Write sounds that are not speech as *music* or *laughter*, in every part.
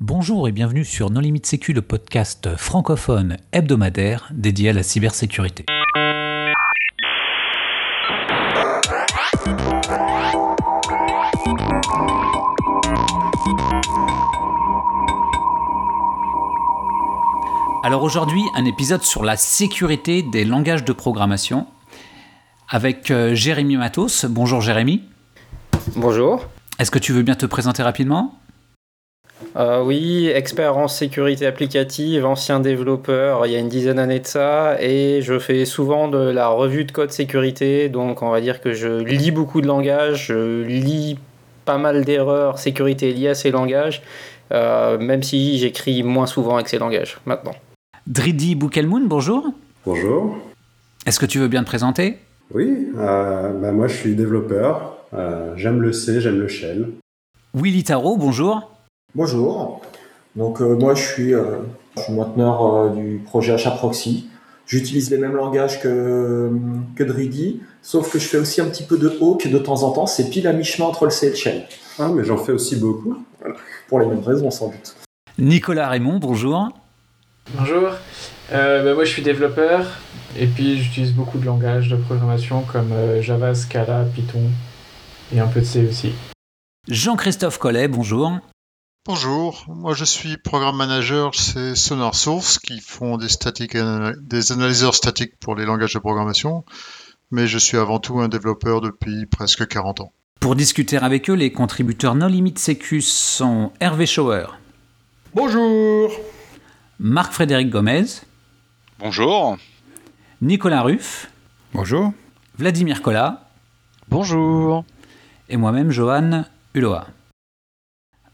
Bonjour et bienvenue sur Non Limite Sécu, le podcast francophone hebdomadaire dédié à la cybersécurité. Alors aujourd'hui, un épisode sur la sécurité des langages de programmation avec euh, Jérémy Matos. Bonjour Jérémy. Bonjour. Est-ce que tu veux bien te présenter rapidement? Euh, oui, expert en sécurité applicative, ancien développeur il y a une dizaine d'années de ça, et je fais souvent de la revue de code sécurité, donc on va dire que je lis beaucoup de langages, je lis pas mal d'erreurs sécurité liées à ces langages, euh, même si j'écris moins souvent avec ces langages maintenant. Dridi Boukelmoun, bonjour. Bonjour. Est-ce que tu veux bien te présenter? Oui, euh, bah moi je suis développeur, j'aime le C, j'aime le shell. Willy Tarot, bonjour. Bonjour. Donc euh, moi je suis, euh, je suis mainteneur euh, du projet HAProxy. J'utilise les mêmes langages que, que Dridi, sauf que je fais aussi un petit peu de Hawk de temps en temps. C'est pile à mi-chemin entre le C et le Shell. Ah, mais j'en fais aussi beaucoup. Pour les mêmes raisons sans doute. Nicolas Raymond, bonjour. Bonjour. Ben, moi je suis développeur et puis j'utilise beaucoup de langages de programmation comme Java, Scala, Python et un peu de C aussi. Jean-Christophe Collet, bonjour. Bonjour, moi je suis programme manager chez Sonar Source qui font des, statiques, des analyseurs statiques pour les langages de programmation, mais je suis avant tout un développeur depuis presque 40 ans. Pour discuter avec eux, les contributeurs No Limit Sécu sont Hervé Schauer. Bonjour. Marc-Frédéric Gomez. Bonjour. Nicolas Ruff. Bonjour. Vladimir Collat. Bonjour. Et moi-même, Johan Uloa.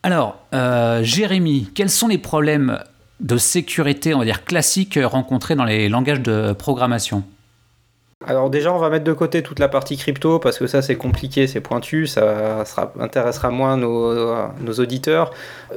Alors, euh, Jérémy, quels sont les problèmes de sécurité, on va dire classiques, rencontrés dans les langages de programmation? Alors déjà, on va mettre de côté toute la partie crypto parce que ça c'est compliqué, c'est pointu, ça intéressera moins nos, auditeurs.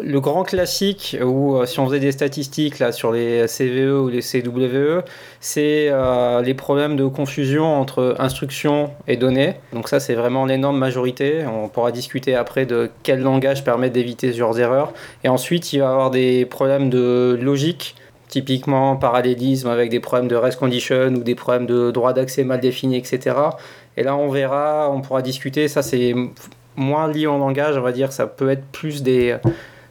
Le grand classique, ou euh, si on faisait des statistiques là sur les CVE ou les CWE, c'est euh, les problèmes de confusion entre instructions et données. Donc ça c'est vraiment l'énorme majorité. On pourra discuter après de quel langage permet d'éviter ce genre. Et ensuite, il va y avoir des problèmes de logique typiquement parallélisme avec des problèmes de rest condition ou des problèmes de droit d'accès mal définis, etc. Et là, on verra, on pourra discuter. Ça, c'est moins lié en langage, on va dire. Ça peut être plus des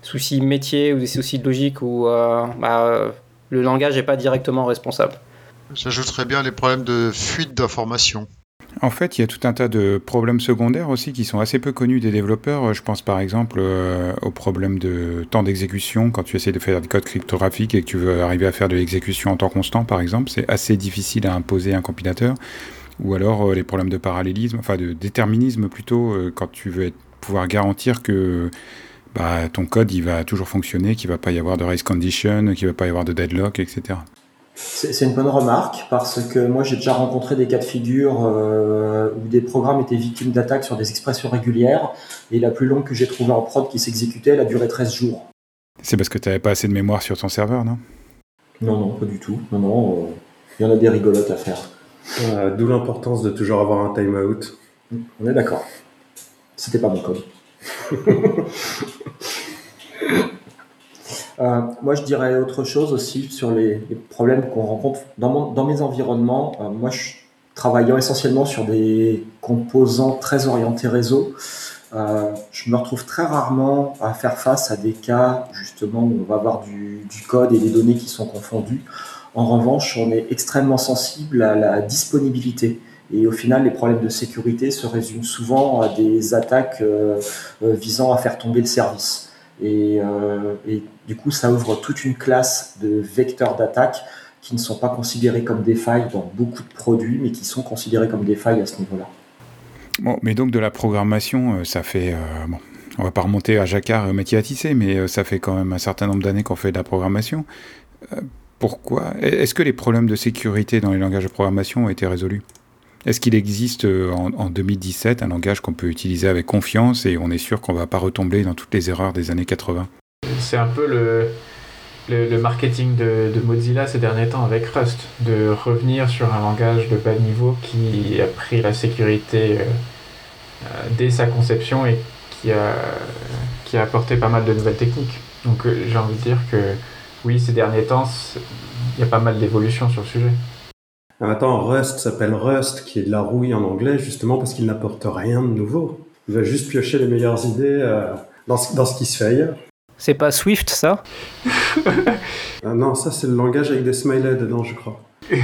soucis métiers ou des soucis de logique où euh, bah, le langage n'est pas directement responsable. J'ajouterais bien les problèmes de fuite d'informations. En fait, il y a tout un tas de problèmes secondaires aussi qui sont assez peu connus des développeurs. Je pense par exemple euh, au problème de temps d'exécution quand tu essaies de faire des codes cryptographiques et que tu veux arriver à faire de l'exécution en temps constant, par exemple. C'est assez difficile à imposer à un compilateur. Ou alors euh, les problèmes de parallélisme, enfin de déterminisme plutôt, euh, quand tu veux pouvoir garantir que bah, ton code il va toujours fonctionner, qu'il ne va pas y avoir de race condition, qu'il ne va pas y avoir de deadlock, etc. C'est une bonne remarque parce que moi j'ai déjà rencontré des cas de figure euh, où des programmes étaient victimes d'attaques sur des expressions régulières et la plus longue que j'ai trouvée en prod qui s'exécutait, elle a duré 13 jours. C'est parce que tu n'avais pas assez de mémoire sur ton serveur, non? Non, non, pas du tout. Non, non, euh, il y en a des rigolotes à faire. Euh, d'où l'importance de toujours avoir un timeout. On est d'accord. C'était pas mon code. *laughs* Euh, moi, je dirais autre chose aussi sur les, problèmes qu'on rencontre dans, mes environnements. Euh, moi, je travaillant essentiellement sur des composants très orientés réseau. Euh, je me retrouve très rarement à faire face à des cas justement où on va avoir du code et des données qui sont confondues. En revanche, on est extrêmement sensible à la disponibilité. Et au final, les problèmes de sécurité se résument souvent à des attaques visant à faire tomber le service. Et, et du coup, ça ouvre toute une classe de vecteurs d'attaque qui ne sont pas considérés comme des failles dans beaucoup de produits, mais qui sont considérés comme des failles à ce niveau-là. Bon, mais donc de la programmation, euh, ça fait... Euh, bon, on va pas remonter à Jacquard et à tisser, mais euh, ça fait quand même un certain nombre d'années qu'on fait de la programmation. pourquoi? Est-ce que les problèmes de sécurité dans les langages de programmation ont été résolus? Est-ce qu'il existe en, en, 2017 un langage qu'on peut utiliser avec confiance et on est sûr qu'on ne va pas retomber dans toutes les erreurs des années 80 c'est un peu le, le, marketing de, Mozilla ces derniers temps avec Rust, de revenir sur un langage de bas niveau qui a pris la sécurité euh, euh, dès sa conception et qui a, qui a apporté pas mal de nouvelles techniques. Donc euh, j'ai envie de dire que oui, ces derniers temps, il y a pas mal d'évolutions sur le sujet. Attends, Rust s'appelle Rust, qui est de la rouille en anglais, justement parce qu'il n'apporte rien de nouveau. Il va juste piocher les meilleures idées euh, dans, ce, dans ce qui se fait ailleurs. C'est pas Swift, ça? Ah *laughs* Non, ça c'est le langage avec des smileys dedans, je crois. *laughs*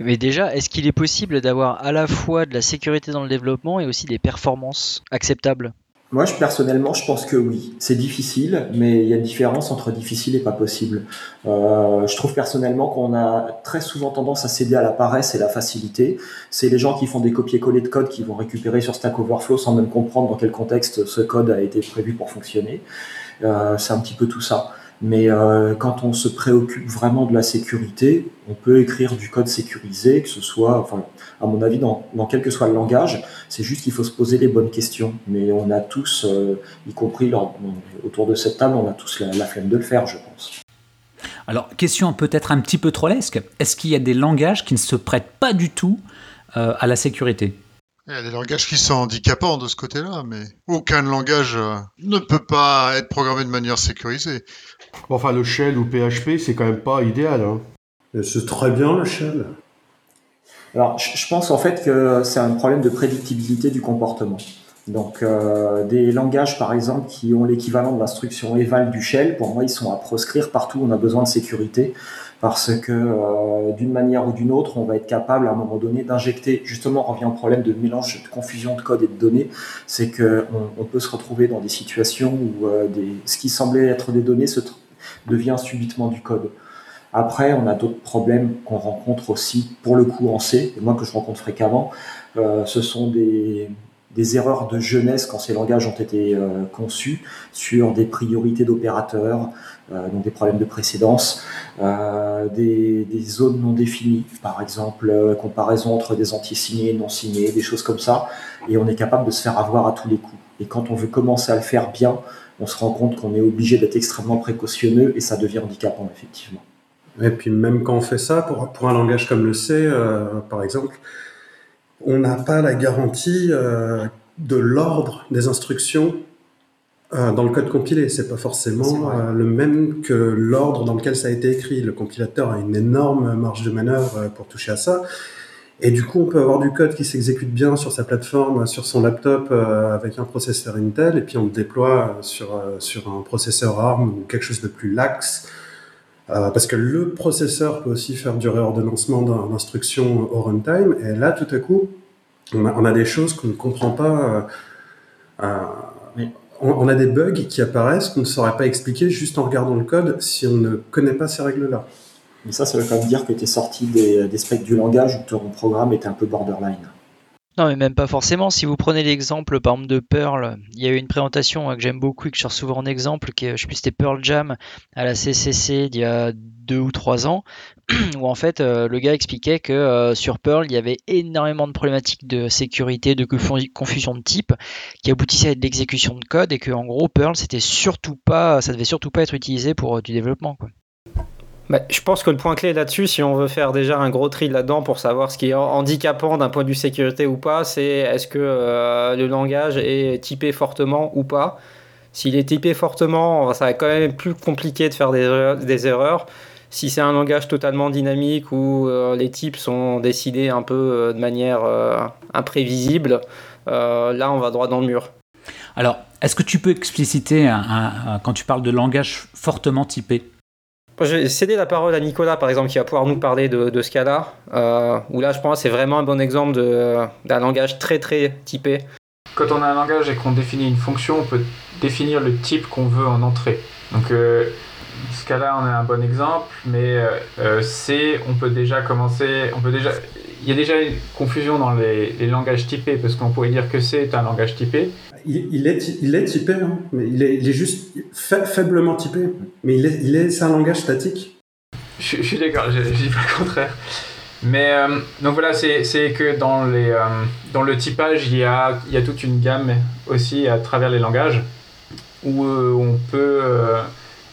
Mais déjà, est-ce qu'il est possible d'avoir à la fois de la sécurité dans le développement et aussi des performances acceptables? Moi, personnellement, je pense que oui. C'est difficile, mais il y a une différence entre difficile et pas possible. Euh, je trouve personnellement qu'on a très souvent tendance à céder à la paresse et la facilité. C'est les gens qui font des copier-coller de code qui vont récupérer sur Stack Overflow sans même comprendre dans quel contexte ce code a été prévu pour fonctionner. Euh, c'est un petit peu tout ça. Mais euh, quand on se préoccupe vraiment de la sécurité, on peut écrire du code sécurisé, que ce soit, enfin, à mon avis, dans, quel que soit le langage. C'est juste qu'il faut se poser les bonnes questions. Mais on a tous, euh, y compris autour de cette table, on a tous la, flemme de le faire, je pense. Alors, question peut-être un petit peu trollesque. Est-ce qu'il y a des langages qui ne se prêtent pas du tout euh, à la sécurité? Il y a des langages qui sont handicapants de ce côté-là, mais aucun langage ne peut pas être programmé de manière sécurisée. Enfin, le shell ou PHP, c'est quand même pas idéal. Hein. C'est très bien le shell. Alors, je pense en fait que c'est un problème de prédictibilité du comportement. Donc, euh, des langages, par exemple, qui ont l'équivalent de l'instruction eval du shell, pour moi, ils sont à proscrire partout où on a besoin de sécurité, parce que euh, d'une manière ou d'une autre, on va être capable à un moment donné d'injecter. Justement, on revient au problème de mélange, de confusion de code et de données. C'est que on, peut se retrouver dans des situations où euh, des, ce qui semblait être des données se, devient subitement du code. Après, on a d'autres problèmes qu'on rencontre aussi, pour le coup en C, et moi que je rencontre fréquemment, euh, ce sont des, erreurs de jeunesse quand ces langages ont été euh, conçus sur des priorités d'opérateurs, euh, donc des problèmes de précédence, des, des, zones non définies, par exemple comparaison entre des entiers signés et non signés, des choses comme ça, et on est capable de se faire avoir à tous les coups. Et quand on veut commencer à le faire bien, on se rend compte qu'on est obligé d'être extrêmement précautionneux et ça devient handicapant, effectivement. Et puis même quand on fait ça, pour, pour un langage comme le C, euh, par exemple, on n'a pas la garantie euh, de l'ordre des instructions euh, dans le code compilé. C'est pas forcément le même que l'ordre dans lequel ça a été écrit. Le compilateur a une énorme marge de manœuvre pour toucher à ça. Et du coup, on peut avoir du code qui s'exécute bien sur sa plateforme, sur son laptop euh, avec un processeur Intel, et puis on le déploie sur, euh, sur un processeur ARM ou quelque chose de plus lax. Euh, parce que le processeur peut aussi faire du réordonnancement d'instructions au runtime, et là, tout à coup, on a, on a des choses qu'on ne comprend pas. On, on, a des bugs qui apparaissent qu'on ne saurait pas expliquer juste en regardant le code si on ne connaît pas ces règles-là. Mais ça, ça veut quand même dire que tu es sorti des, specs du langage où ton programme était un peu borderline. Non, mais même pas forcément. Si vous prenez l'exemple, par exemple, de Perl, il y a eu une présentation euh, que j'aime beaucoup et que je sors souvent en exemple, qui je sais plus, c'était Pearl Jam à la CCC il y a deux ou trois ans, *clears throat* où en fait, euh, le gars expliquait que euh, sur Perl, il y avait énormément de problématiques de sécurité, de confusion de type, qui aboutissaient à de l'exécution de code et que, en gros, Perl, c'était surtout pas, ça devait surtout pas être utilisé pour du développement, quoi. Bah, je pense que le point clé là-dessus, si on veut faire déjà un gros tri là-dedans pour savoir ce qui est handicapant d'un point de vue sécurité ou pas, c'est est-ce que euh, le langage est typé fortement ou pas. S'il est typé fortement, ça va quand même plus compliqué de faire des, erreurs. Si c'est un langage totalement dynamique où euh, les types sont décidés un peu euh, de manière imprévisible, là on va droit dans le mur. Alors, est-ce que tu peux expliciter quand tu parles de langage fortement typé? Je vais céder la parole à Nicolas, par exemple, qui va pouvoir nous parler de, ce cas-là, euh, où là, je pense c'est vraiment un bon exemple d'un langage très très typé. Quand on a un langage et qu'on définit une fonction, on peut définir le type qu'on veut en entrée. Donc, euh, ce cas-là, on a un bon exemple, mais euh, C, on peut déjà commencer, on peut déjà, il y a déjà une confusion dans les, langages typés, parce qu'on pourrait dire que C est un langage typé. Il, est, il est typé, hein, mais il est, juste faiblement typé. Mais il est, il est, c'est un langage statique. Je, suis d'accord, je, ne dis pas le contraire. Mais euh, donc voilà, c'est, que dans, les, euh, dans le typage, il y, a, il y a toute une gamme aussi à travers les langages où euh, on peut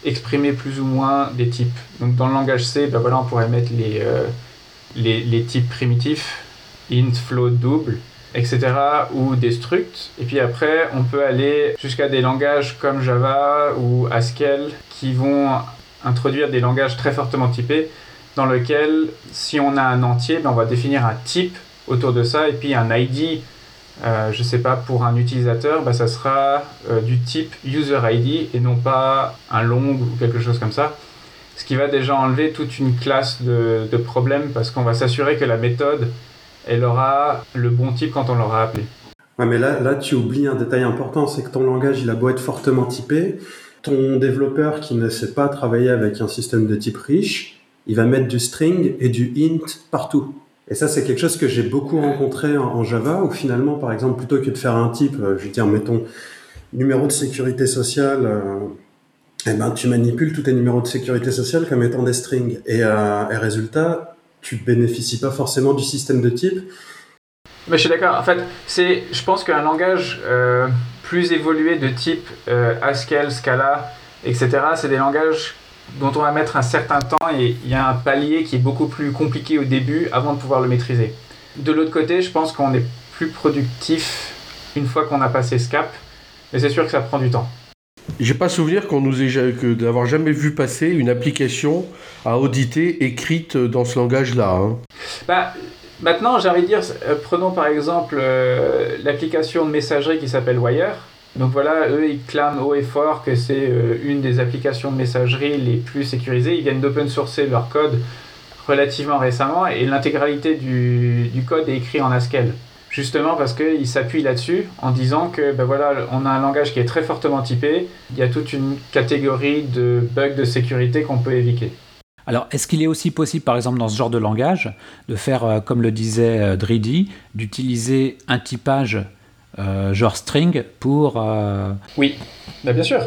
exprimer plus ou moins des types. Donc dans le langage C, ben voilà, on pourrait mettre les les, les, types primitifs, int, float, double. Etc. ou des structs. Et puis après, on peut aller jusqu'à des langages comme Java ou Haskell qui vont introduire des langages très fortement typés dans lequel, si on a un entier, ben on va définir un type autour de ça et puis un ID. Euh, je sais pas, pour un utilisateur, ben ça sera euh, du type user ID et non pas un long ou quelque chose comme ça. Ce qui va déjà enlever toute une classe de, de problèmes parce qu'on va s'assurer que la méthode elle aura le bon type quand on l'aura appelé. Ouais, mais là, là, tu oublies un détail important, c'est que ton langage, il a beau être fortement typé, ton développeur qui ne sait pas travailler avec un système de type riche, il va mettre du string et du int partout. Et ça, c'est quelque chose que j'ai beaucoup rencontré en, Java, où finalement, par exemple, plutôt que de faire un type, euh, je veux dire, mettons, numéro de sécurité sociale, euh, eh ben, tu manipules tous tes numéros de sécurité sociale comme étant des strings. Et, euh, et résultat, tu bénéficies pas forcément du système de type. Mais je suis d'accord. En fait, c'est, je pense qu'un langage euh, plus évolué de type euh, Haskell, Scala, etc., c'est des langages dont on va mettre un certain temps et il y a un palier qui est beaucoup plus compliqué au début avant de pouvoir le maîtriser. De l'autre côté, je pense qu'on est plus productif une fois qu'on a passé ce cap, mais c'est sûr que ça prend du temps. J'ai pas souvenir qu'on nous d'avoir jamais vu passer une application à auditer écrite dans ce langage-là. Hein. Bah, maintenant, j'ai envie de dire, euh, prenons par exemple euh, l'application de messagerie qui s'appelle Wire. Donc voilà, eux, ils clament haut et fort que c'est euh, une des applications de messagerie les plus sécurisées. Ils viennent d'open sourcer leur code relativement récemment et l'intégralité du, du code est écrit en Haskell justement parce qu'il s'appuie là-dessus en disant que ben voilà, on a un langage qui est très fortement typé, il y a toute une catégorie de bugs de sécurité qu'on peut éviter. Alors, est-ce qu'il est aussi possible, par exemple, dans ce genre de langage, de faire, euh, comme le disait euh, Dridi, d'utiliser un typage euh, genre string pour... Oui, ben, bien sûr.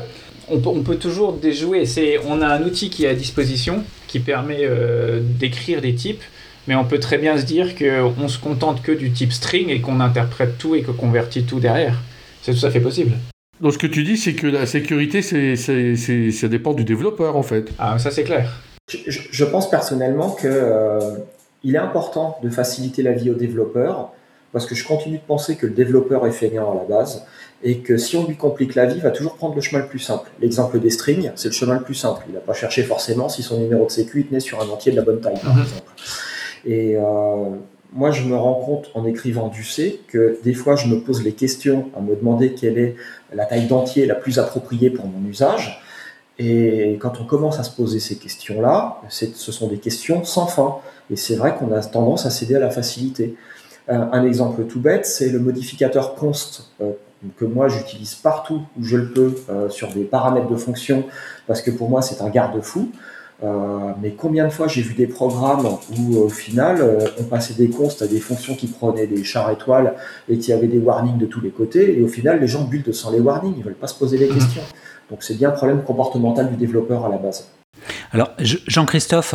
On peut, on peut toujours déjouer. On a un outil qui est à disposition qui permet d'écrire des types mais on peut très bien se dire qu'on se contente que du type string et qu'on interprète tout et que convertit tout derrière. C'est tout à fait possible. Donc ce que tu dis, c'est que la sécurité, c'est, ça dépend du développeur en fait. Ah, ça c'est clair. Je, pense personnellement que euh, il est important de faciliter la vie aux développeurs parce que je continue de penser que le développeur est fainéant à la base et que si on lui complique la vie, il va toujours prendre le chemin le plus simple. L'exemple des strings, c'est le chemin le plus simple. Il n'a pas cherché forcément si son numéro de sécu tenait sur un entier de la bonne taille, par mhm. exemple. Et euh, moi, je me rends compte en écrivant du C que des fois, je me pose les questions à me demander quelle est la taille d'entier la plus appropriée pour mon usage. Et quand on commence à se poser ces questions-là, ce sont des questions sans fin. Et c'est vrai qu'on a tendance à céder à la facilité. Euh, un exemple tout bête, c'est le modificateur const euh, que moi j'utilise partout où je le peux sur des paramètres de fonction parce que pour moi c'est un garde-fou. Euh, mais combien de fois j'ai vu des programmes où au final euh, on passait des consts à des fonctions qui prenaient des chars étoiles et qui avaient des warnings de tous les côtés et au final les gens buildent sans les warnings, ils veulent pas se poser des questions. Donc c'est bien un problème comportemental du développeur à la base. Alors, Jean-Christophe,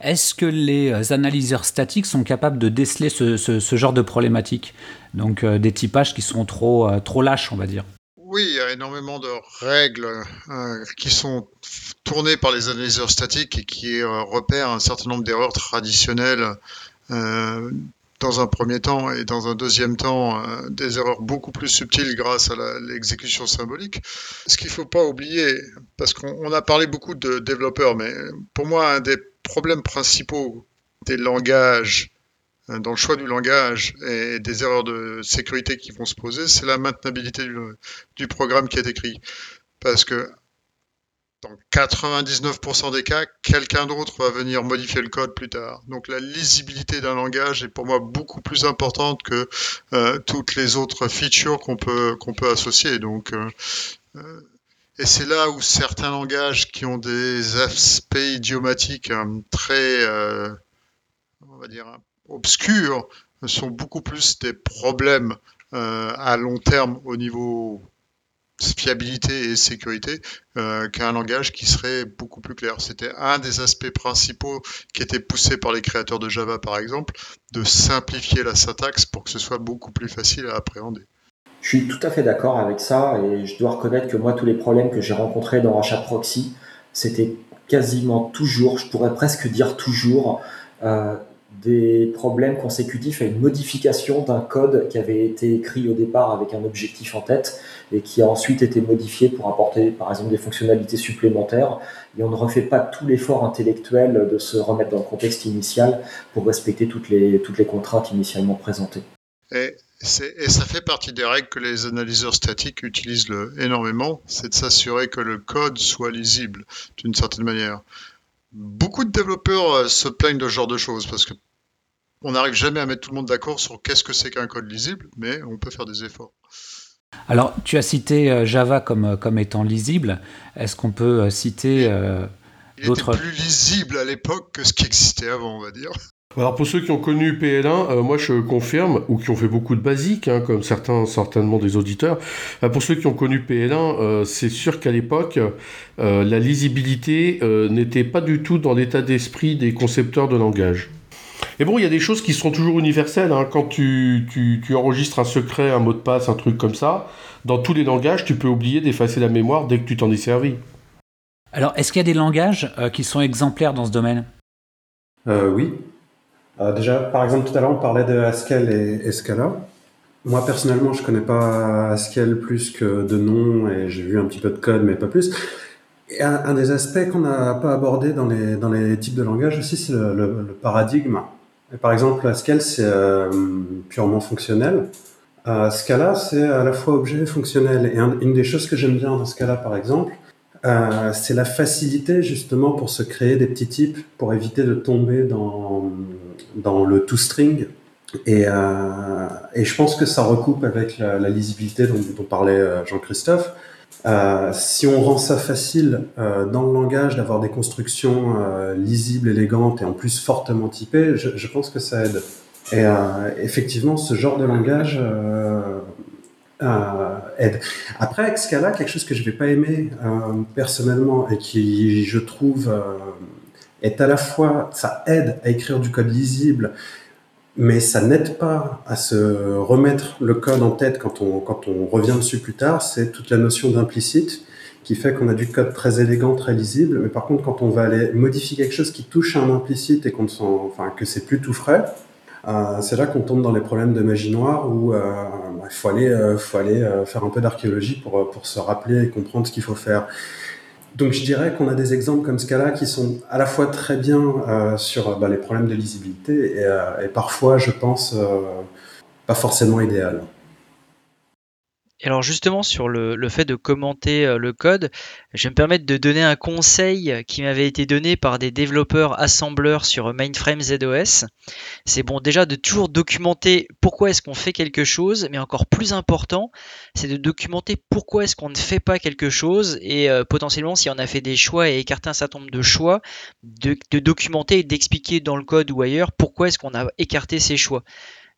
est-ce que les analyseurs statiques sont capables de déceler ce, genre de problématiques Donc, euh, des typages qui sont trop, trop lâches, on va dire oui, il y a énormément de règles euh, qui sont tournées par les analyseurs statiques et qui euh, repèrent un certain nombre d'erreurs traditionnelles euh, dans un premier temps et dans un deuxième temps des erreurs beaucoup plus subtiles grâce à l'exécution symbolique. Ce qu'il ne faut pas oublier, parce qu'on a parlé beaucoup de développeurs, mais pour moi, un des problèmes principaux des langages dans le choix du langage et des erreurs de sécurité qui vont se poser, c'est la maintenabilité du, programme qui est écrit. Parce que dans 99% des cas, quelqu'un d'autre va venir modifier le code plus tard. Donc la lisibilité d'un langage est pour moi beaucoup plus importante que euh, toutes les autres features qu'on peut, qu'on peut associer. Donc, euh, et c'est là où certains langages qui ont des aspects idiomatiques très, on va dire, obscurs sont beaucoup plus des problèmes euh, à long terme au niveau fiabilité et sécurité euh, qu'un langage qui serait beaucoup plus clair. C'était un des aspects principaux qui était poussé par les créateurs de Java par exemple, de simplifier la syntaxe pour que ce soit beaucoup plus facile à appréhender. Je suis tout à fait d'accord avec ça et je dois reconnaître que moi tous les problèmes que j'ai rencontrés dans Rachat Proxy, c'était quasiment toujours, je pourrais presque dire toujours, euh, des problèmes consécutifs à une modification d'un code qui avait été écrit au départ avec un objectif en tête et qui a ensuite été modifié pour apporter par exemple des fonctionnalités supplémentaires. Et on ne refait pas tout l'effort intellectuel de se remettre dans le contexte initial pour respecter toutes les, toutes les contraintes initialement présentées. Et, et ça fait partie des règles que les analyseurs statiques utilisent énormément, c'est de s'assurer que le code soit lisible d'une certaine manière. Beaucoup de développeurs euh, se plaignent de ce genre de choses parce que on n'arrive jamais à mettre tout le monde d'accord sur qu'est-ce que c'est qu'un code lisible, mais on peut faire des efforts. Alors, tu as cité euh, Java comme, euh, comme étant lisible. Est-ce qu'on peut citer d'autres... Il était plus lisible à l'époque que ce qui existait avant, on va dire. Alors pour ceux qui ont connu PL1, moi je confirme, ou qui ont fait beaucoup de basiques, hein, comme certains certainement des auditeurs, pour ceux qui ont connu PL1, c'est sûr qu'à l'époque, la lisibilité n'était pas du tout dans l'état d'esprit des concepteurs de langage. Et bon, il y a des choses qui seront toujours universelles. Hein. Quand tu, tu, enregistres un secret, un mot de passe, un truc comme ça, dans tous les langages, tu peux oublier d'effacer la mémoire dès que tu t'en es servi. Alors, est-ce qu'il y a des langages euh, qui sont exemplaires dans ce domaine? Euh, Oui. Euh, déjà, par exemple, tout à l'heure, on parlait de Haskell et, Scala. Moi, personnellement, je connais pas Haskell plus que de nom et j'ai vu un petit peu de code, mais pas plus. Et un, des aspects qu'on n'a pas abordé dans les, dans les types de langage aussi, c'est le, paradigme par exemple, Haskell, c'est euh, purement fonctionnel. Euh, Scala, c'est à la fois objet et fonctionnel. Et une des choses que j'aime bien dans Scala, par exemple, euh, c'est la facilité justement pour se créer des petits types pour éviter de tomber dans, dans le toString. Et, et je pense que ça recoupe avec la, lisibilité dont, dont parlait Jean-Christophe. Euh, si on rend ça facile euh, dans le langage d'avoir des constructions euh, lisibles, élégantes et en plus fortement typées, je, je pense que ça aide. Et effectivement, ce genre de langage aide. Après, avec Scala, quelque chose que je vais pas aimer personnellement et qui, je trouve, est à la fois, ça aide à écrire du code lisible mais ça n'aide pas à se remettre le code en tête quand on, quand on revient dessus plus tard. C'est toute la notion d'implicite qui fait qu'on a du code très élégant, très lisible. Mais par contre, quand on va aller modifier quelque chose qui touche à un implicite et qu'on enfin, que c'est plus tout frais, euh, c'est là qu'on tombe dans les problèmes de magie noire où euh, bah, il faut aller, euh, faut aller faire un peu d'archéologie pour, pour se rappeler et comprendre ce qu'il faut faire. Donc je dirais qu'on a des exemples comme Scala qui sont à la fois très bien euh, sur bah, les problèmes de lisibilité et, euh, parfois, je pense, euh, pas forcément idéal. Alors justement sur le, fait de commenter euh, le code, je vais me permettre de donner un conseil qui m'avait été donné par des développeurs assembleurs sur Mainframe ZOS. C'est bon déjà de toujours documenter pourquoi est-ce qu'on fait quelque chose, mais encore plus important, c'est de documenter pourquoi est-ce qu'on ne fait pas quelque chose et euh, potentiellement si on a fait des choix et écarté un certain nombre de choix, de documenter et d'expliquer dans le code ou ailleurs pourquoi est-ce qu'on a écarté ces choix.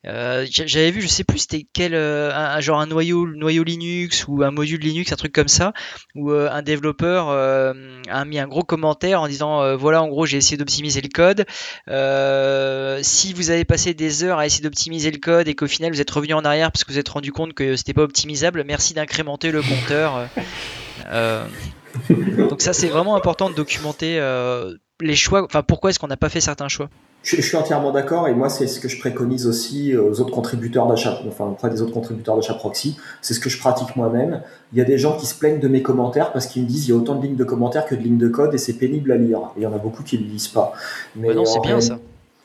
Euh, j'avais vu, je sais plus c'était quel, euh, un, genre un noyau, noyau Linux ou un module Linux, un truc comme ça, où euh, un développeur a mis un gros commentaire en disant voilà en gros j'ai essayé d'optimiser le code. si vous avez passé des heures à essayer d'optimiser le code et qu'au final vous êtes revenu en arrière parce que vous êtes rendu compte que c'était pas optimisable, merci d'incrémenter le compteur. donc ça c'est vraiment important de documenter les choix, enfin pourquoi est-ce qu'on n'a pas fait certains choix? Je, suis entièrement d'accord et moi c'est ce que je préconise aussi aux autres contributeurs d'achat, enfin auprès des autres contributeurs d'achat proxy, c'est ce que je pratique moi-même. Il y a des gens qui se plaignent de mes commentaires parce qu'ils me disent il y a autant de lignes de commentaires que de lignes de code et c'est pénible à lire. Et il y en a beaucoup qui ne lisent pas. Mais non, c'est bien ça.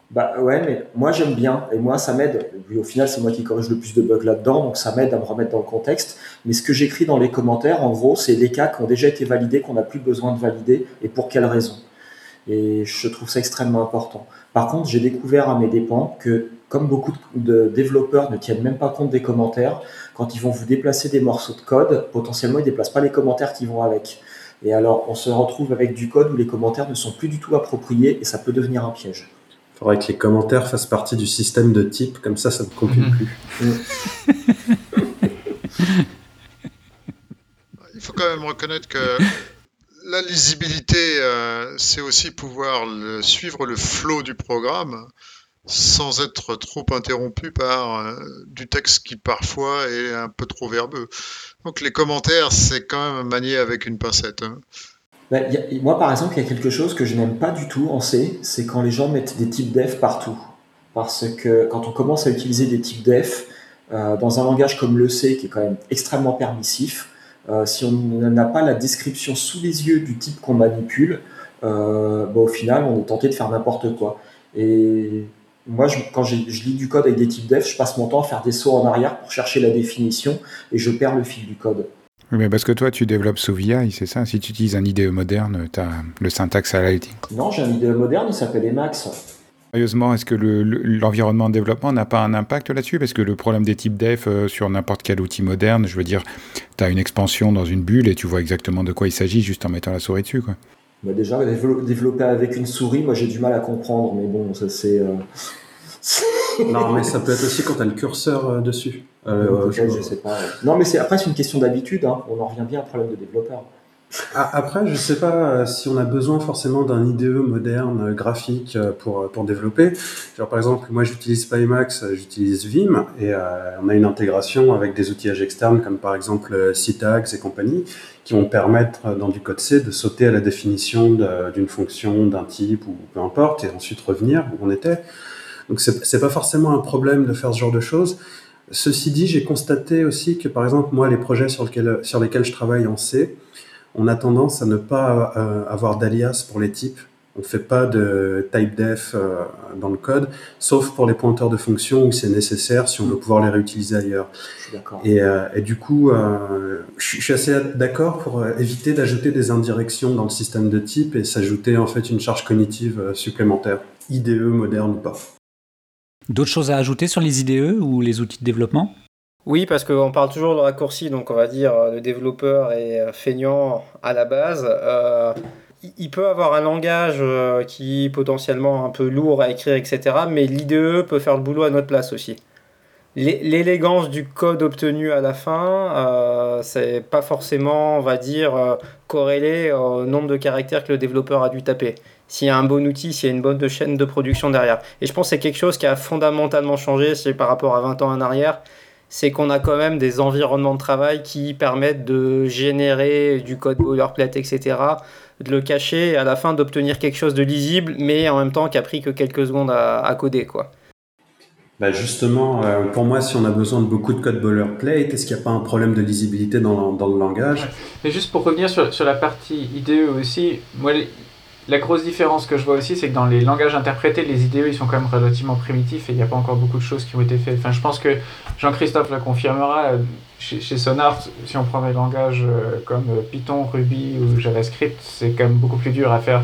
Bah ouais, mais moi j'aime bien et moi ça m'aide. Au final, c'est moi qui corrige le plus de bugs là-dedans, donc ça m'aide à me remettre dans le contexte. Mais ce que j'écris dans les commentaires, en gros, c'est les cas qui ont déjà été validés, qu'on n'a plus besoin de valider et pour quelles raisons. Et je trouve ça extrêmement important. Par contre, j'ai découvert à mes dépens que, comme beaucoup de développeurs ne tiennent même pas compte des commentaires, quand ils vont vous déplacer des morceaux de code, potentiellement ils ne déplacent pas les commentaires qui vont avec. Et alors, on se retrouve avec du code où les commentaires ne sont plus du tout appropriés et ça peut devenir un piège. Il faudrait que les commentaires fassent partie du système de type, comme ça, ça ne complique mhm. plus. *laughs* Il faut quand même reconnaître que la lisibilité, euh, c'est aussi pouvoir suivre le flot du programme sans être trop interrompu par euh, du texte qui parfois est un peu trop verbeux. Donc les commentaires, c'est quand même manier avec une pincette. Hein. moi, par exemple, il y a quelque chose que je n'aime pas du tout en C, c'est quand les gens mettent des types def partout. parce que quand on commence à utiliser des types def dans un langage comme le C, qui est quand même extrêmement permissif, si on n'a pas la description sous les yeux du type qu'on manipule, bah, au final, on est tenté de faire n'importe quoi. Et moi, quand je lis du code avec des types def, je passe mon temps à faire des sauts en arrière pour chercher la définition et je perds le fil du code. Oui, mais parce que toi, tu développes sous VI, c'est ça? Si tu utilises un IDE moderne, tu as le syntaxe à l'IT. Non, j'ai un IDE moderne, il s'appelle Emacs. Sérieusement, est-ce que l'environnement de développement n'a pas un impact là-dessus? Parce que le problème des types def euh, sur n'importe quel outil moderne, je veux dire, tu as une expansion dans une bulle et tu vois exactement de quoi il s'agit juste en mettant la souris dessus. Quoi. Bah déjà, développer avec une souris, moi j'ai du mal à comprendre, mais bon, ça c'est. Euh, non, mais ça peut être aussi quand tu as le curseur euh, dessus. Euh, je, sais pas. Non, mais c'est après c'est une question d'habitude. Hein. On en revient bien à un problème de développeur. Après, je sais pas si on a besoin forcément d'un IDE moderne graphique pour, pour développer. Genre, par exemple, moi j'utilise Pimax, j'utilise Vim et on a une intégration avec des outillages externes comme par exemple Citags et compagnie qui vont permettre euh, dans du code C de sauter à la définition d'une fonction, d'un type ou peu importe, et ensuite revenir où on était. Donc c'est pas forcément un problème de faire ce genre de choses. Ceci dit, j'ai constaté aussi que par exemple moi les projets sur, lesquels, sur lesquels je travaille en C, on a tendance à ne pas euh, avoir d'alias pour les types. On ne fait pas de type def euh, dans le code, sauf pour les pointeurs de fonctions où c'est nécessaire si on veut pouvoir les réutiliser ailleurs. Et, euh, et, du coup, euh, je, suis assez d'accord pour éviter d'ajouter des indirections dans le système de type et s'ajouter en fait une charge cognitive supplémentaire, IDE moderne ou pas. D'autres choses à ajouter sur les IDE ou les outils de développement? Oui, parce qu'on parle toujours de raccourci, donc on va dire le développeur est feignant à la base il peut avoir un langage euh, qui est potentiellement un peu lourd à écrire, etc. Mais l'IDE peut faire le boulot à notre place aussi. L'élégance du code obtenu à la fin, euh, c'est pas forcément, on va dire, euh, corrélé au nombre de caractères que le développeur a dû taper. S'il y a un bon outil, s'il y a une bonne chaîne de production derrière. Et je pense que c'est quelque chose qui a fondamentalement changé par rapport à 20 ans en arrière. C'est qu'on a quand même des environnements de travail qui permettent de générer du code boilerplate, etc de le cacher et à la fin d'obtenir quelque chose de lisible, mais en même temps qui a pris que quelques secondes à, coder. quoi. Bah justement, euh, pour moi, si on a besoin de beaucoup de code boilerplate, est-ce qu'il n'y a pas un problème de lisibilité dans, dans le langage? Mais juste pour revenir sur, sur, la partie IDE aussi, moi, la grosse différence que je vois aussi, c'est que dans les langages interprétés, les IDE, ils sont quand même relativement primitifs et il n'y a pas encore beaucoup de choses qui ont été faites. Enfin, je pense que Jean-Christophe le confirmera. Euh, chez, chez, Sonar, si on prend des langages euh, comme Python, Ruby ou JavaScript, c'est quand même beaucoup plus dur à faire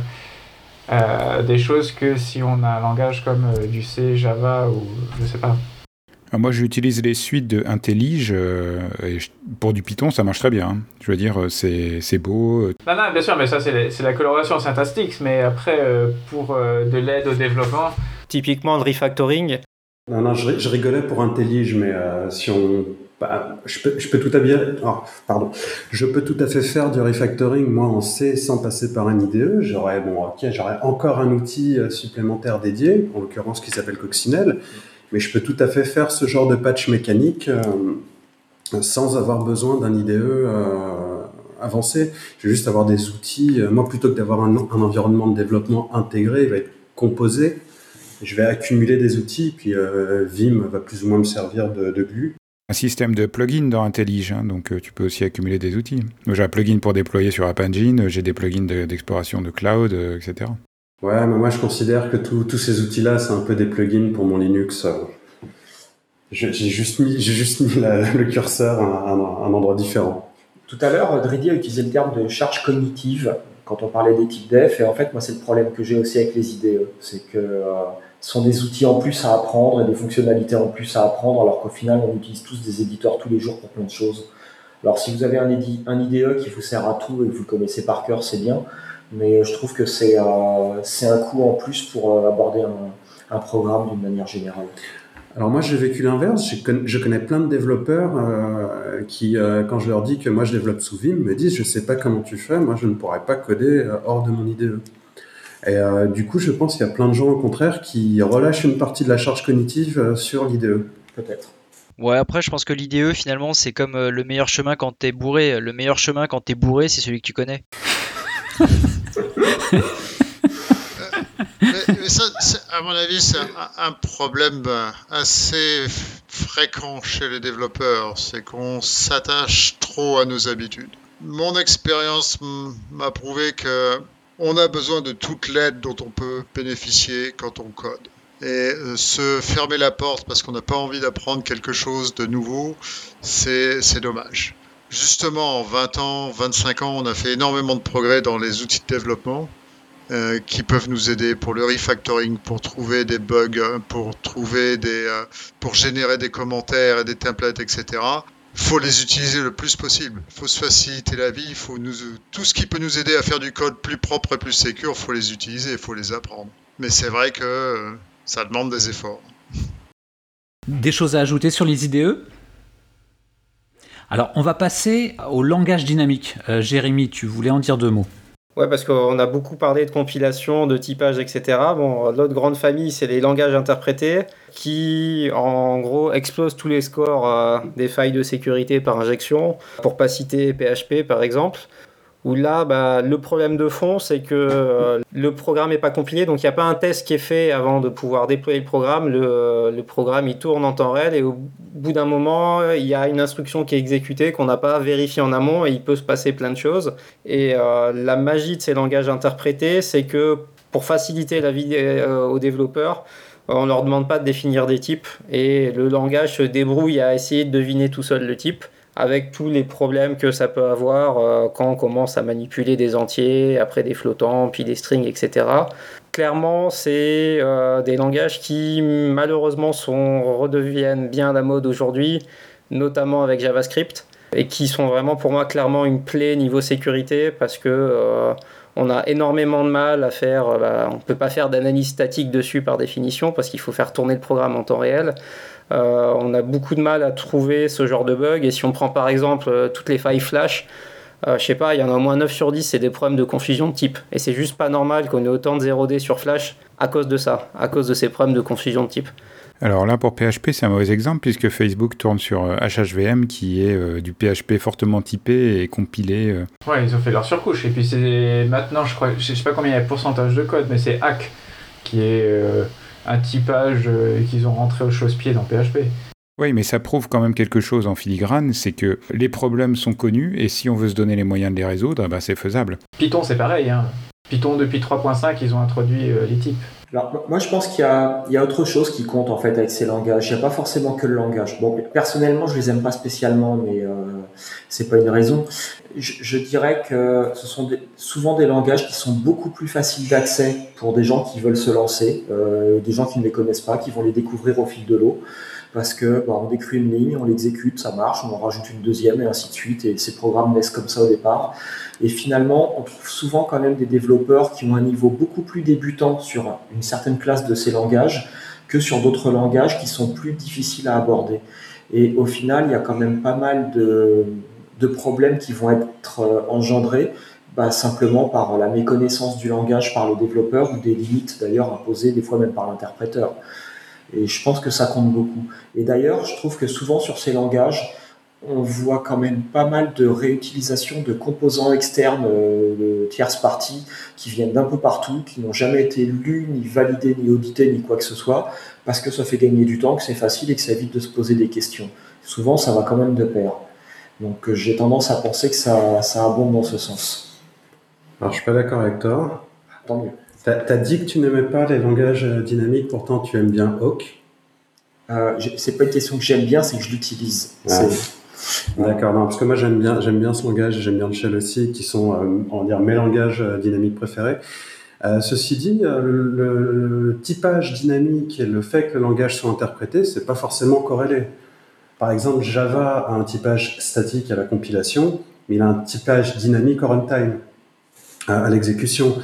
euh, des choses que si on a un langage comme euh, du C, Java ou je sais pas. Ah, moi, j'utilise les suites de IntelliJ. et pour du Python, ça marche très bien. Hein. Je veux dire, c'est beau. Non, non, bien sûr, mais ça, c'est la coloration syntaxique. Mais après, pour de l'aide au développement. Typiquement, le refactoring. Non, non, je, je rigolais pour IntelliJ, mais si on bah, je, peux, je peux tout à bien, oh, pardon, je peux tout à fait faire du refactoring moi en C sans passer par un IDE. J'aurais bon, ok, j'aurais encore un outil euh, supplémentaire dédié, en l'occurrence qui s'appelle Coccinelle, mais je peux tout à fait faire ce genre de patch mécanique euh, sans avoir besoin d'un IDE euh, avancé. Je vais juste avoir des outils. moi, plutôt que d'avoir un, environnement de développement intégré, il va être composé. Je vais accumuler des outils, puis Vim va plus ou moins me servir de, de un système de plugins dans IntelliJ, hein, donc euh, tu peux aussi accumuler des outils. J'ai un plugin pour déployer sur App Engine, j'ai des plugins d'exploration de, cloud, euh, etc. Ouais, mais moi je considère que tous ces outils-là, c'est un peu des plugins pour mon Linux. J'ai juste mis, juste mis *laughs* le curseur à un, endroit différent. Tout à l'heure, Dridi a utilisé le terme de charge cognitive quand on parlait des types def, et en fait, moi, c'est le problème que j'ai aussi avec les IDE. C'est que euh, sont des outils en plus à apprendre et des fonctionnalités en plus à apprendre, alors qu'au final, on utilise tous des éditeurs tous les jours pour plein de choses. Alors, si vous avez un IDE qui vous sert à tout et que vous le connaissez par cœur, c'est bien, mais je trouve que c'est euh, un coût en plus pour euh, aborder un, un programme d'une manière générale. Alors moi j'ai vécu l'inverse, je, connais plein de développeurs euh, qui, euh, quand je leur dis que moi je développe sous Vim, me disent je sais pas comment tu fais, moi je ne pourrais pas coder euh, hors de mon IDE. Et euh, du coup, je pense qu'il y a plein de gens, au contraire, qui relâchent une partie de la charge cognitive euh, sur l'IDE. Peut-être. Ouais, après, je pense que l'IDE, finalement, c'est comme euh, le meilleur chemin quand t'es bourré. Le meilleur chemin quand t'es bourré, c'est celui que tu connais. *laughs* mais, ça, à mon avis, c'est un, problème assez fréquent chez les développeurs, c'est qu'on s'attache trop à nos habitudes. Mon expérience m'a prouvé que on a besoin de toute l'aide dont on peut bénéficier quand on code. Et euh, se fermer la porte parce qu'on n'a pas envie d'apprendre quelque chose de nouveau, c'est dommage. Justement, en 20 ans, 25 ans, on a fait énormément de progrès dans les outils de développement euh, qui peuvent nous aider pour le refactoring, pour trouver des bugs, pour trouver des, euh, pour générer des commentaires et des templates, etc. Faut les utiliser le plus possible. Faut se faciliter la vie. Faut nous, tout ce qui peut nous aider à faire du code plus propre et plus sécur, faut les utiliser, il faut les apprendre. Mais c'est vrai que euh, ça demande des efforts. Des choses à ajouter sur les IDE alors, on va passer au langage dynamique. Euh, Jérémy, tu voulais en dire deux mots. Ouais, parce qu'on a beaucoup parlé de compilation, de typage, etc. Bon, l'autre grande famille, c'est les langages interprétés qui, en gros, explosent tous les scores euh, des failles de sécurité par injection. Pour pas citer PHP, par exemple où là, bah, le problème de fond, c'est que euh, le programme n'est pas compilé, donc il n'y a pas un test qui est fait avant de pouvoir déployer le programme. Le, programme, il tourne en temps réel, et au bout d'un moment, il y a une instruction qui est exécutée qu'on n'a pas vérifiée en amont, et il peut se passer plein de choses. Et euh, la magie de ces langages interprétés, c'est que pour faciliter la vie euh, aux développeurs, on ne leur demande pas de définir des types, et le langage se débrouille à essayer de deviner tout seul le type avec tous les problèmes que ça peut avoir euh, quand on commence à manipuler des entiers, après des flottants, puis des strings, etc. Clairement, c'est euh, des langages qui malheureusement sont, redeviennent bien à la mode aujourd'hui, notamment avec JavaScript, et qui sont vraiment pour moi clairement une plaie niveau sécurité parce que euh, on a énormément de mal à faire, bah, on ne peut pas faire d'analyse statique dessus par définition parce qu'il faut faire tourner le programme en temps réel. Euh, on a beaucoup de mal à trouver ce genre de bug. Et si on prend par exemple euh, toutes les failles flash, euh, je sais pas, il y en a au moins 9 sur 10, c'est des problèmes de confusion de type. Et c'est juste pas normal qu'on ait autant de 0D sur Flash à cause de ça, à cause de ces problèmes de confusion de type. Alors là, pour PHP, c'est un mauvais exemple puisque Facebook tourne sur HHVM qui est du PHP fortement typé et compilé. Ouais, ils ont fait leur surcouche. Et puis c'est maintenant, je crois, je sais pas combien il y a de pourcentage de code, mais c'est Hack qui est un typage euh, qu'ils ont rentré au chausse-pied dans PHP. Oui, mais ça prouve quand même quelque chose en filigrane, c'est que les problèmes sont connus et si on veut se donner les moyens de les résoudre, bah c'est faisable. Python, c'est pareil. Hein. Python, depuis 3.5, ils ont introduit euh, les types. Alors, moi, je pense qu'il y, a, autre chose qui compte en fait avec ces langages. Il n'y a pas forcément que le langage. Bon, personnellement, je les aime pas spécialement, mais euh, c'est pas une raison. Je, je, dirais que ce sont souvent des langages qui sont beaucoup plus faciles d'accès pour des gens qui veulent se lancer, euh, des gens qui ne les connaissent pas, qui vont les découvrir au fil de l'eau parce que bah, on décrit une ligne, on l'exécute, ça marche, on en rajoute une deuxième et ainsi de suite. Et ces programmes naissent comme ça au départ. Et finalement, on trouve souvent quand même des développeurs qui ont un niveau beaucoup plus débutant sur une certaine classe de ces langages que sur d'autres langages qui sont plus difficiles à aborder. Et au final, il y a quand même pas mal de, problèmes qui vont être euh, engendrés bah, simplement par la méconnaissance du langage par le développeur ou des limites d'ailleurs imposées des fois même par l'interpréteur. Et je pense que ça compte beaucoup. Et d'ailleurs, je trouve que souvent sur ces langages, on voit quand même pas mal de réutilisation de composants externes euh, de tierces parties qui viennent d'un peu partout, qui n'ont jamais été lus, ni validés, ni audités, ni quoi que ce soit, parce que ça fait gagner du temps, que c'est facile et que ça évite de se poser des questions. Souvent, ça va quand même de pair. Donc euh, j'ai tendance à penser que ça, ça abonde dans ce sens. Alors je suis pas d'accord avec toi. Tant mieux. Tu as, dit que tu n'aimais pas les langages euh, dynamiques, pourtant tu aimes bien Hawk. Euh, c'est pas une question que j'aime bien, c'est que je l'utilise. Ah. D'accord, parce que moi j'aime bien, j'aime bien ce langage, j'aime bien le shell aussi, qui sont, euh, on va dire, mes langages euh, dynamiques préférés. Euh, ceci dit, le, typage dynamique et le fait que le langage soit interprété, c'est pas forcément corrélé. Par exemple, Java a un typage statique à la compilation, mais il a un typage dynamique au runtime, à, l'exécution.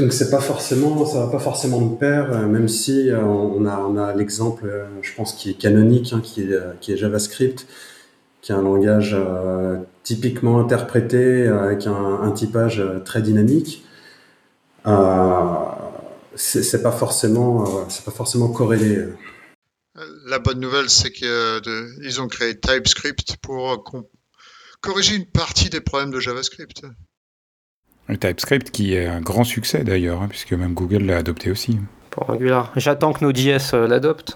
Donc c'est pas forcément, ça va pas forcément de pair, même si on a, on a l'exemple, je pense, qui est canonique, hein, qui, est, JavaScript, qui est un langage euh, typiquement interprété euh, avec un, typage euh, très dynamique. c'est pas forcément, c'est pas forcément corrélé. La bonne nouvelle, c'est qu'ils ont créé TypeScript pour corriger une partie des problèmes de JavaScript. Le TypeScript qui est un grand succès d'ailleurs, hein, puisque même Google l'a adopté aussi. Pour Angular. J'attends que Node.js euh, l'adopte.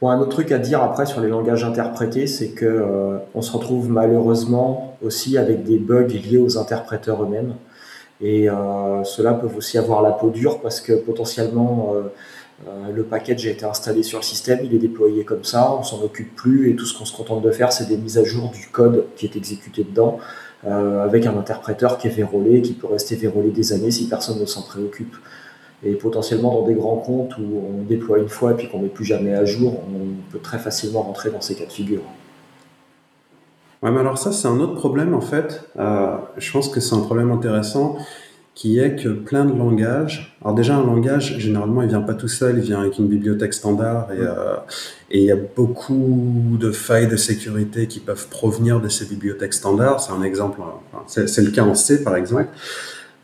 Bon, un autre truc à dire après sur les langages interprétés, c'est que euh, on se retrouve malheureusement aussi avec des bugs liés aux interpréteurs eux-mêmes. Et euh, cela peut aussi avoir la peau dure parce que potentiellement le package a été installé sur le système, il est déployé comme ça, on s'en occupe plus et tout ce qu'on se contente de faire, c'est des mises à jour du code qui est exécuté dedans. Euh, avec un interpréteur qui est vérolé, qui peut rester vérolé des années si personne ne s'en préoccupe. Et potentiellement dans des grands comptes où on déploie une fois et puis qu'on ne met plus jamais à jour, on peut très facilement rentrer dans ces cas de figure. Ouais, mais alors ça, c'est un autre problème en fait. Euh, je pense que c'est un problème intéressant qui est que plein de langages. Alors déjà, un langage, généralement, il vient pas tout seul, il vient avec une bibliothèque standard et, euh, et il y a beaucoup de failles de sécurité qui peuvent provenir de ces bibliothèques standards. C'est un exemple, c'est le cas en C par exemple.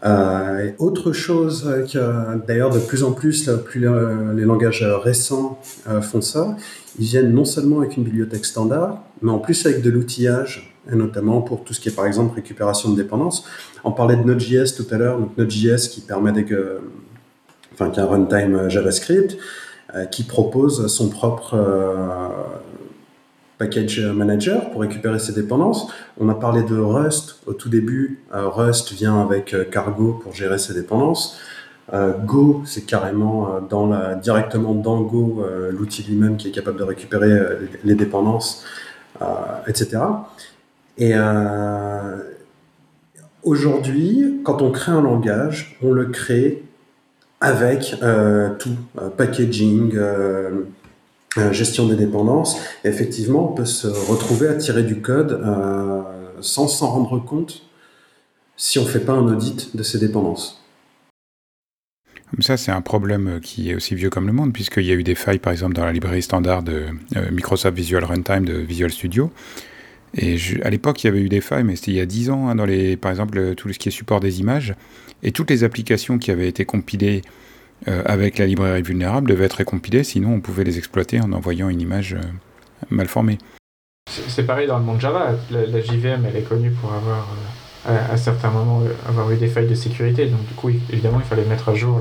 Euh, et autre chose que d'ailleurs de plus en plus, plus les langages récents euh, font ça, ils viennent non seulement avec une bibliothèque standard, mais en plus avec de l'outillage notamment pour tout ce qui est par exemple récupération de dépendance. On parlait de Node.js tout à l'heure, donc Node.js qui permet enfin, qui a un runtime JavaScript, euh, qui propose son propre euh, package manager pour récupérer ses dépendances. On a parlé de Rust au tout début. Euh, Rust vient avec Cargo pour gérer ses dépendances. Go, c'est carrément dans la, directement dans Go l'outil lui-même qui est capable de récupérer les dépendances, etc. Et euh, aujourd'hui, quand on crée un langage, on le crée avec euh, tout, euh, packaging, gestion des dépendances. Effectivement, on peut se retrouver à tirer du code sans s'en rendre compte si on ne fait pas un audit de ces dépendances. Ça, c'est un problème qui est aussi vieux comme le monde, puisqu'il y a eu des failles, par exemple, dans la librairie standard de Microsoft Visual Runtime de Visual Studio, et à l'époque, il y avait eu des failles, mais c'était il y a 10 ans, hein, par exemple, tout ce qui est support des images. Et toutes les applications qui avaient été compilées euh, avec la librairie vulnérable devaient être récompilées, sinon on pouvait les exploiter en envoyant une image euh, mal formée. C'est pareil dans le monde Java. La, JVM, elle est connue pour avoir, euh, à, certains moments, avoir eu des failles de sécurité. Donc, du coup, évidemment, il fallait mettre à jour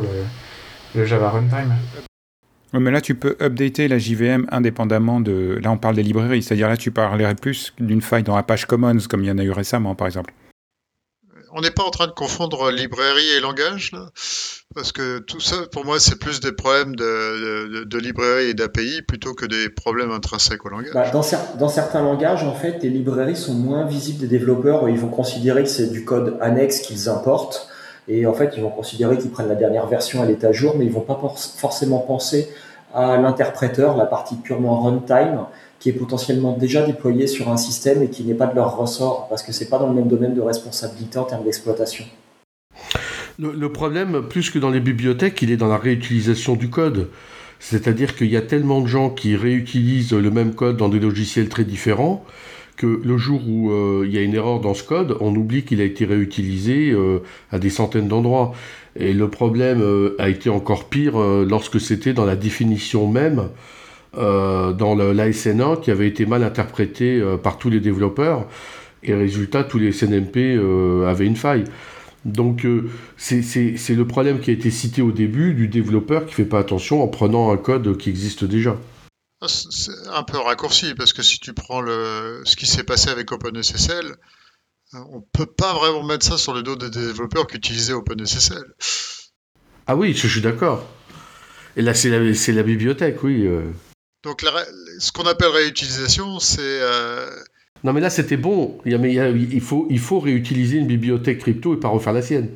le Java Runtime mais là, tu peux updater la JVM indépendamment de. Là, on parle des librairies, c'est-à-dire là, tu parlerais plus d'une faille dans Apache Commons, comme il y en a eu récemment, par exemple. On n'est pas en train de confondre librairie et langage, là Parce que tout ça, pour moi, c'est plus des problèmes de, de, librairie et d'API plutôt que des problèmes intrinsèques au langage. Bah, dans, dans, certains langages, en fait, les librairies sont moins visibles des développeurs. Ils vont considérer que c'est du code annexe qu'ils importent. Et en fait, ils vont considérer qu'ils prennent la dernière version à l'état jour, mais ils vont pas forcément penser à l'interpréteur, la partie purement runtime, qui est potentiellement déjà déployée sur un système et qui n'est pas de leur ressort, parce que c'est pas dans le même domaine de responsabilité en termes d'exploitation. Le, problème, plus que dans les bibliothèques, il est dans la réutilisation du code. C'est-à-dire qu'il y a tellement de gens qui réutilisent le même code dans des logiciels très différents le jour où euh, il y a une erreur dans ce code, on oublie qu'il a été réutilisé euh, à des centaines d'endroits. Et le problème euh, a été encore pire lorsque c'était dans la définition même, dans l'ASN1, qui avait été mal interprété par tous les développeurs. Et résultat, tous les SNMP avaient une faille. Donc c'est le problème qui a été cité au début du développeur qui ne fait pas attention en prenant un code qui existe déjà. Ah, c'est un peu raccourci parce que si tu prends le, ce qui s'est passé avec OpenSSL, euh, on peut pas vraiment mettre ça sur le dos des développeurs qui utilisaient OpenSSL. Ah oui, je suis d'accord. Et là, c'est la, la, bibliothèque, oui. Euh. Donc, ce qu'on appelle réutilisation, c'est. Euh, non, mais là, c'était bon. Il, il, faut, il faut réutiliser une bibliothèque crypto et pas refaire la sienne.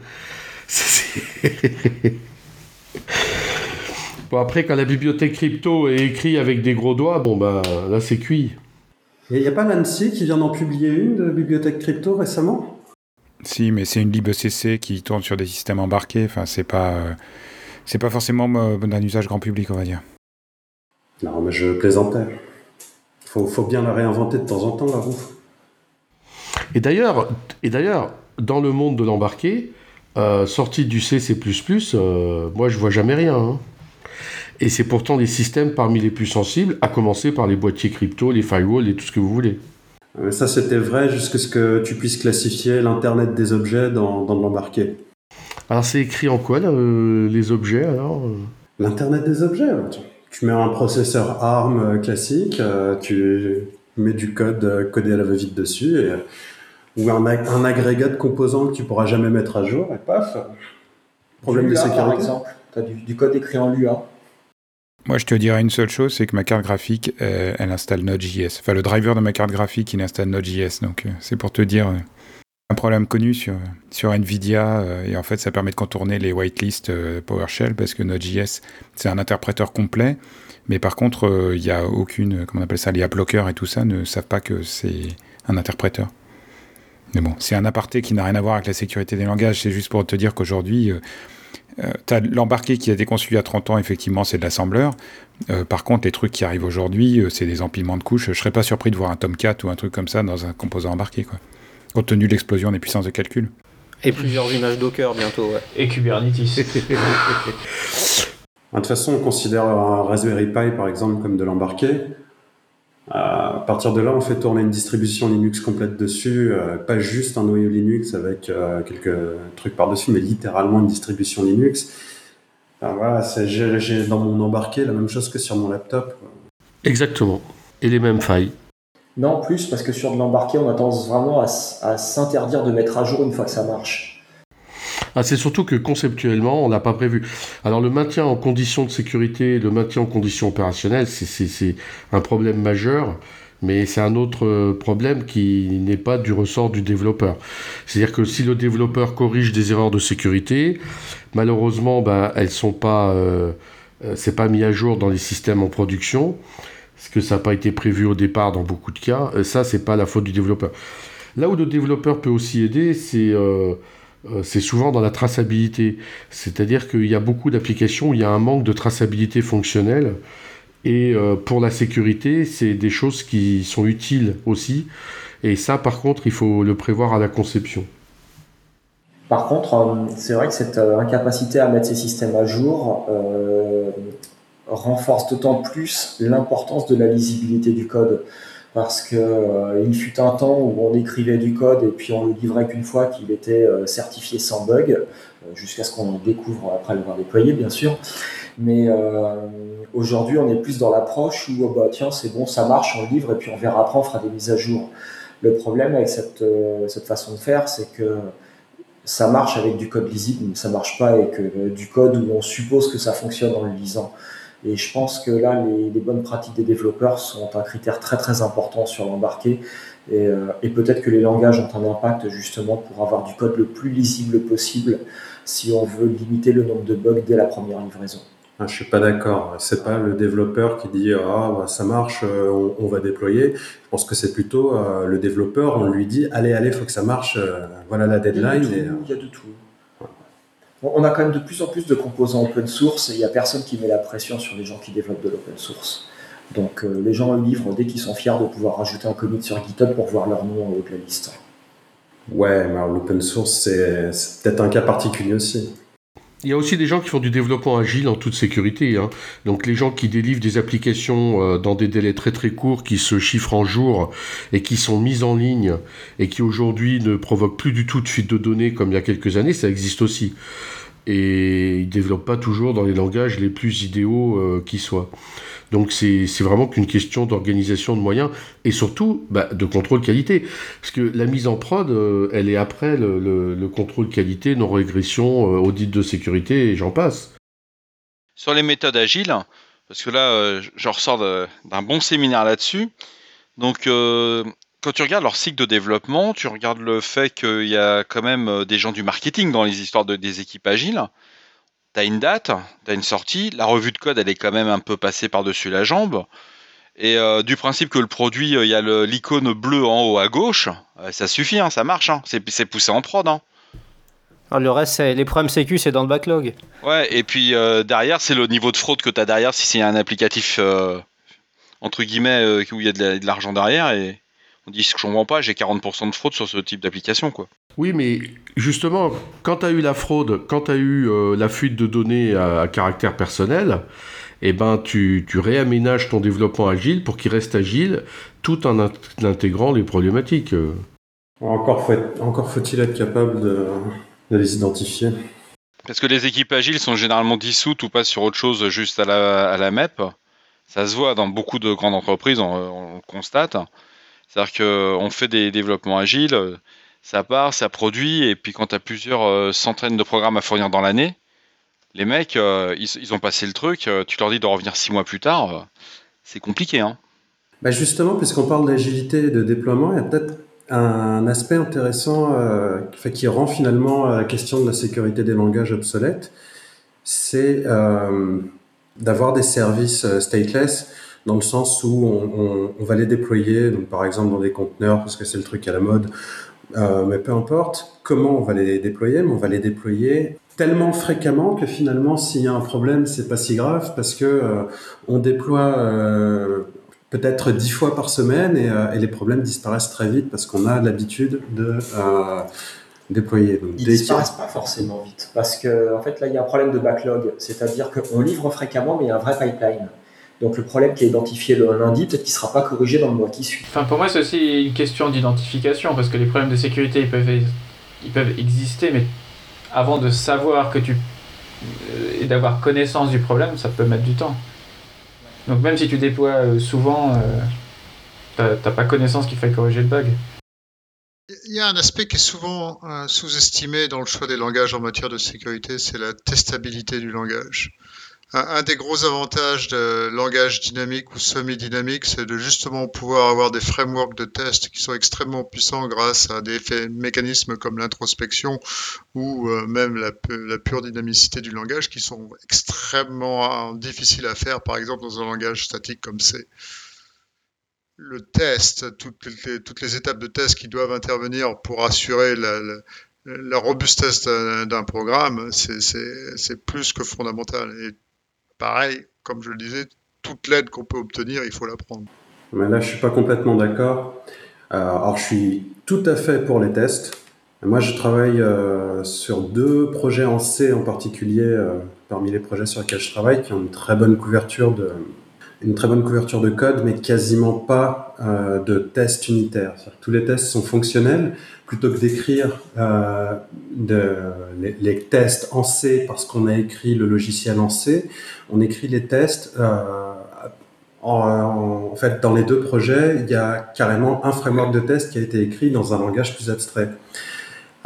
*laughs* Bon, après, quand la bibliothèque crypto est écrite avec des gros doigts, bon, bah là, c'est cuit. Il n'y a pas l'ANSI qui vient d'en publier une de bibliothèque crypto récemment? Si, mais c'est une libecc qui tourne sur des systèmes embarqués. Enfin, c'est pas, euh, c'est pas forcément euh, d'un usage grand public, on va dire. Non, mais je plaisantais. Faut, faut bien la réinventer de temps en temps, la roue. Et d'ailleurs, et d'ailleurs, dans le monde de l'embarqué, euh, sorti du C, C++, moi je vois jamais rien. Hein. Et c'est pourtant des systèmes parmi les plus sensibles, à commencer par les boîtiers crypto, les firewalls et tout ce que vous voulez. Euh, ça, c'était vrai jusqu'à ce que tu puisses classifier l'Internet des objets dans, dans l'embarqué. Alors c'est écrit en quoi les objets alors L'internet des objets. Tu mets un processeur ARM classique, tu mets du code codé à la va-vite dessus et ou un, un, agrégat de composants que tu pourras jamais mettre à jour, et paf, problème de sécurité. Par exemple, tu as du, code écrit en Lua. Moi, je te dirais une seule chose, c'est que ma carte graphique, elle, installe Node.js. Enfin, le driver de ma carte graphique, il installe Node.js. Donc, euh, c'est pour te dire euh, un problème connu sur, sur NVIDIA. Euh, et en fait, ça permet de contourner les whitelists PowerShell parce que Node.js, c'est un interpréteur complet. Mais par contre, il n'y a aucune, comment on appelle ça, les app et tout ça ne savent pas que c'est un interpréteur. Mais bon, c'est un aparté qui n'a rien à voir avec la sécurité des langages. C'est juste pour te dire qu'aujourd'hui, euh, euh, tu as l'embarqué qui a été conçu il y a 30 ans, effectivement, c'est de l'assembleur. Euh, par contre, les trucs qui arrivent aujourd'hui, c'est des empilements de couches. Je serais pas surpris de voir un Tomcat ou un truc comme ça dans un composant embarqué, quoi. Compte tenu de l'explosion des puissances de calcul. Et plusieurs images Docker bientôt, ouais. Et Kubernetes. *laughs* de toute façon, on considère un Raspberry Pi, par exemple, comme de l'embarqué. À partir de là, on fait tourner une distribution Linux complète dessus, euh, pas juste un noyau Linux avec euh, quelques trucs par-dessus, mais littéralement une distribution Linux. voilà, j'ai dans mon embarqué la même chose que sur mon laptop. Exactement. Et les mêmes failles. Non, plus parce que sur de l'embarqué, on a tendance vraiment à s'interdire de mettre à jour une fois que ça marche. Ah, c'est surtout que conceptuellement, on n'a pas prévu. Alors le maintien en conditions de sécurité, le maintien en conditions opérationnelles, c'est un problème majeur mais c'est un autre euh, problème qui n'est pas du ressort du développeur. C'est-à-dire que si le développeur corrige des erreurs de sécurité, malheureusement, ben, elles sont pas, euh, euh, c'est pas mis à jour dans les systèmes en production, parce que ça n'a pas été prévu au départ dans beaucoup de cas. Et ça, c'est pas la faute du développeur. Là où le développeur peut aussi aider, c'est euh, c'est souvent dans la traçabilité. C'est-à-dire qu'il y a beaucoup d'applications où il y a un manque de traçabilité fonctionnelle. Et euh, pour la sécurité, c'est des choses qui sont utiles aussi. Et ça, par contre, il faut le prévoir à la conception. Par contre, euh, c'est vrai que cette incapacité à mettre ces systèmes à jour renforce d'autant plus l'importance de la lisibilité du code parce que euh, il fut un temps où on écrivait du code et puis on le livrait qu'une fois qu'il était euh, certifié sans bug, euh, jusqu'à ce qu'on découvre après l'avoir déployé, bien sûr. Mais aujourd'hui, on est plus dans l'approche où oh bah tiens, c'est bon, ça marche, on le livre et puis on verra après, on fera des mises à jour. Le problème avec cette, cette façon de faire, c'est que ça marche avec du code lisible, mais ça marche pas avec du code où on suppose que ça fonctionne en le lisant. Et je pense que là, les, bonnes pratiques des développeurs sont un critère très très important sur l'embarqué. Euh, et, peut-être que les langages ont un impact justement pour avoir du code le plus lisible possible si on veut limiter le nombre de bugs dès la première livraison. Ah, je suis pas d'accord. C'est pas le développeur qui dit ah ça marche, euh, on, va déployer. Je pense que c'est plutôt euh, le développeur. On lui dit allez allez, faut que ça marche. voilà la deadline. Il y a de tout on a quand même de plus en plus de composants open source et il n'y a personne qui met la pression sur les gens qui développent de l'open source. Donc euh, les gens livrent dès qu'ils sont fiers de pouvoir rajouter un commit sur GitHub pour voir leur nom en haut de la liste. Ouais, mais l'open source, c'est peut-être un cas particulier aussi. Il y a aussi des gens qui font du développement agile en toute sécurité. Hein. Donc les gens qui délivrent des applications euh, dans des délais très très courts, qui se chiffrent en jours et qui sont mises en ligne et qui aujourd'hui ne provoquent plus du tout de fuite de données comme il y a quelques années, ça existe aussi. Et ils développent pas toujours dans les langages les plus idéaux euh, qui soient. Donc c'est vraiment qu'une question d'organisation de moyens et surtout bah, de contrôle qualité. Parce que la mise en prod, euh, elle est après le, contrôle qualité, non-régression, euh, audit de sécurité et j'en passe. Sur les méthodes agiles, parce que là, euh, je ressors d'un bon séminaire là-dessus. Donc, quand tu regardes leur cycle de développement, tu regardes le fait qu'il y a quand même des gens du marketing dans les histoires de, des équipes agiles tu as une date, tu as une sortie, la revue de code, elle est quand même un peu passée par-dessus la jambe. Et euh, du principe que le produit, euh, il y a l'icône bleue en haut à gauche, euh, ça suffit, hein, ça marche, hein. c'est poussé en prod. Hein. Ah, le reste, les problèmes sécu, c'est dans le backlog. Ouais, et puis derrière, c'est le niveau de fraude que tu as derrière si c'est un applicatif, entre guillemets, où il y a de l'argent derrière. Et on dit, je comprends pas, j'ai 40% de fraude sur ce type d'application. quoi. Oui, mais justement, quand tu as eu la fraude, quand tu as eu euh, la fuite de données à, caractère personnel, eh ben, tu, réaménages ton développement agile pour qu'il reste agile tout en intégrant les problématiques. Encore faut-il être capable de, les identifier. Parce que les équipes agiles sont généralement dissoutes ou pas sur autre chose juste à la, à la MEP. Ça se voit dans beaucoup de grandes entreprises, on, on le constate. C'est-à-dire qu'on fait des développements agiles, ça part, ça produit, et puis quand tu as plusieurs euh, centaines de programmes à fournir dans l'année, les mecs, euh, ils, ont passé le truc, euh, tu leur dis de revenir six mois plus tard, euh, c'est compliqué. Hein. Bah justement, puisqu'on parle d'agilité et de déploiement, il y a peut-être un aspect intéressant euh, qui- rend finalement la question de la sécurité des langages obsolète, c'est euh, d'avoir des services euh, stateless dans le sens où on, on- on va les déployer, donc par exemple dans des conteneurs, parce que c'est le truc à la mode, euh, mais peu importe comment on va les déployer, mais on va les déployer tellement fréquemment que finalement, s'il y a un problème, c'est pas si grave parce que euh, on déploie euh, peut-être dix fois par semaine et, et les problèmes disparaissent très vite parce qu'on a l'habitude de déployer. Donc, Ils disparaissent pas forcément vite. Parce que, en fait, là, il y a un problème de backlog. C'est-à-dire qu'on livre fréquemment, mais il y a un vrai pipeline. Donc, le problème qui est identifié le lundi, peut-être qu'il ne sera pas corrigé dans le mois qui suit. Enfin, pour moi, c'est aussi une question d'identification, parce que les problèmes de sécurité, ils peuvent, ils peuvent exister, mais avant de savoir que tu. euh, et d'avoir connaissance du problème, ça peut mettre du temps. Donc, même si tu déploies euh, souvent, euh, t'as t'as pas connaissance qu'il faille corriger le bug. Il y a un aspect qui est souvent euh, sous-estimé dans le choix des langages en matière de sécurité, c'est la testabilité du langage. Un, des gros avantages de langage dynamique ou semi-dynamique, c'est de justement pouvoir avoir des frameworks de test qui sont extrêmement puissants grâce à des mécanismes comme l'introspection ou euh, même la, pu- la pure dynamicité du langage qui sont extrêmement euh, difficiles à faire, par exemple dans un langage statique comme C le test, toutes les, étapes de test qui doivent intervenir pour assurer la, robustesse d'un programme, c'est- plus que fondamental. Pareil, comme je le disais, toute l'aide qu'on peut obtenir, il faut la prendre. Mais là, je suis pas complètement d'accord. Euh, alors, je suis tout à fait pour les tests. Moi, je travaille euh, sur deux projets en C en particulier, euh, parmi les projets sur lesquels je travaille, qui ont une très bonne couverture de, une très bonne couverture de code, mais quasiment pas euh, de tests unitaires. Tous les tests sont fonctionnels. Plutôt que d'écrire euh, les, tests en C parce qu'on a écrit le logiciel en C, on écrit les tests euh, en, en fait, dans les deux projets, il y a carrément un framework de test qui a été écrit dans un langage plus abstrait.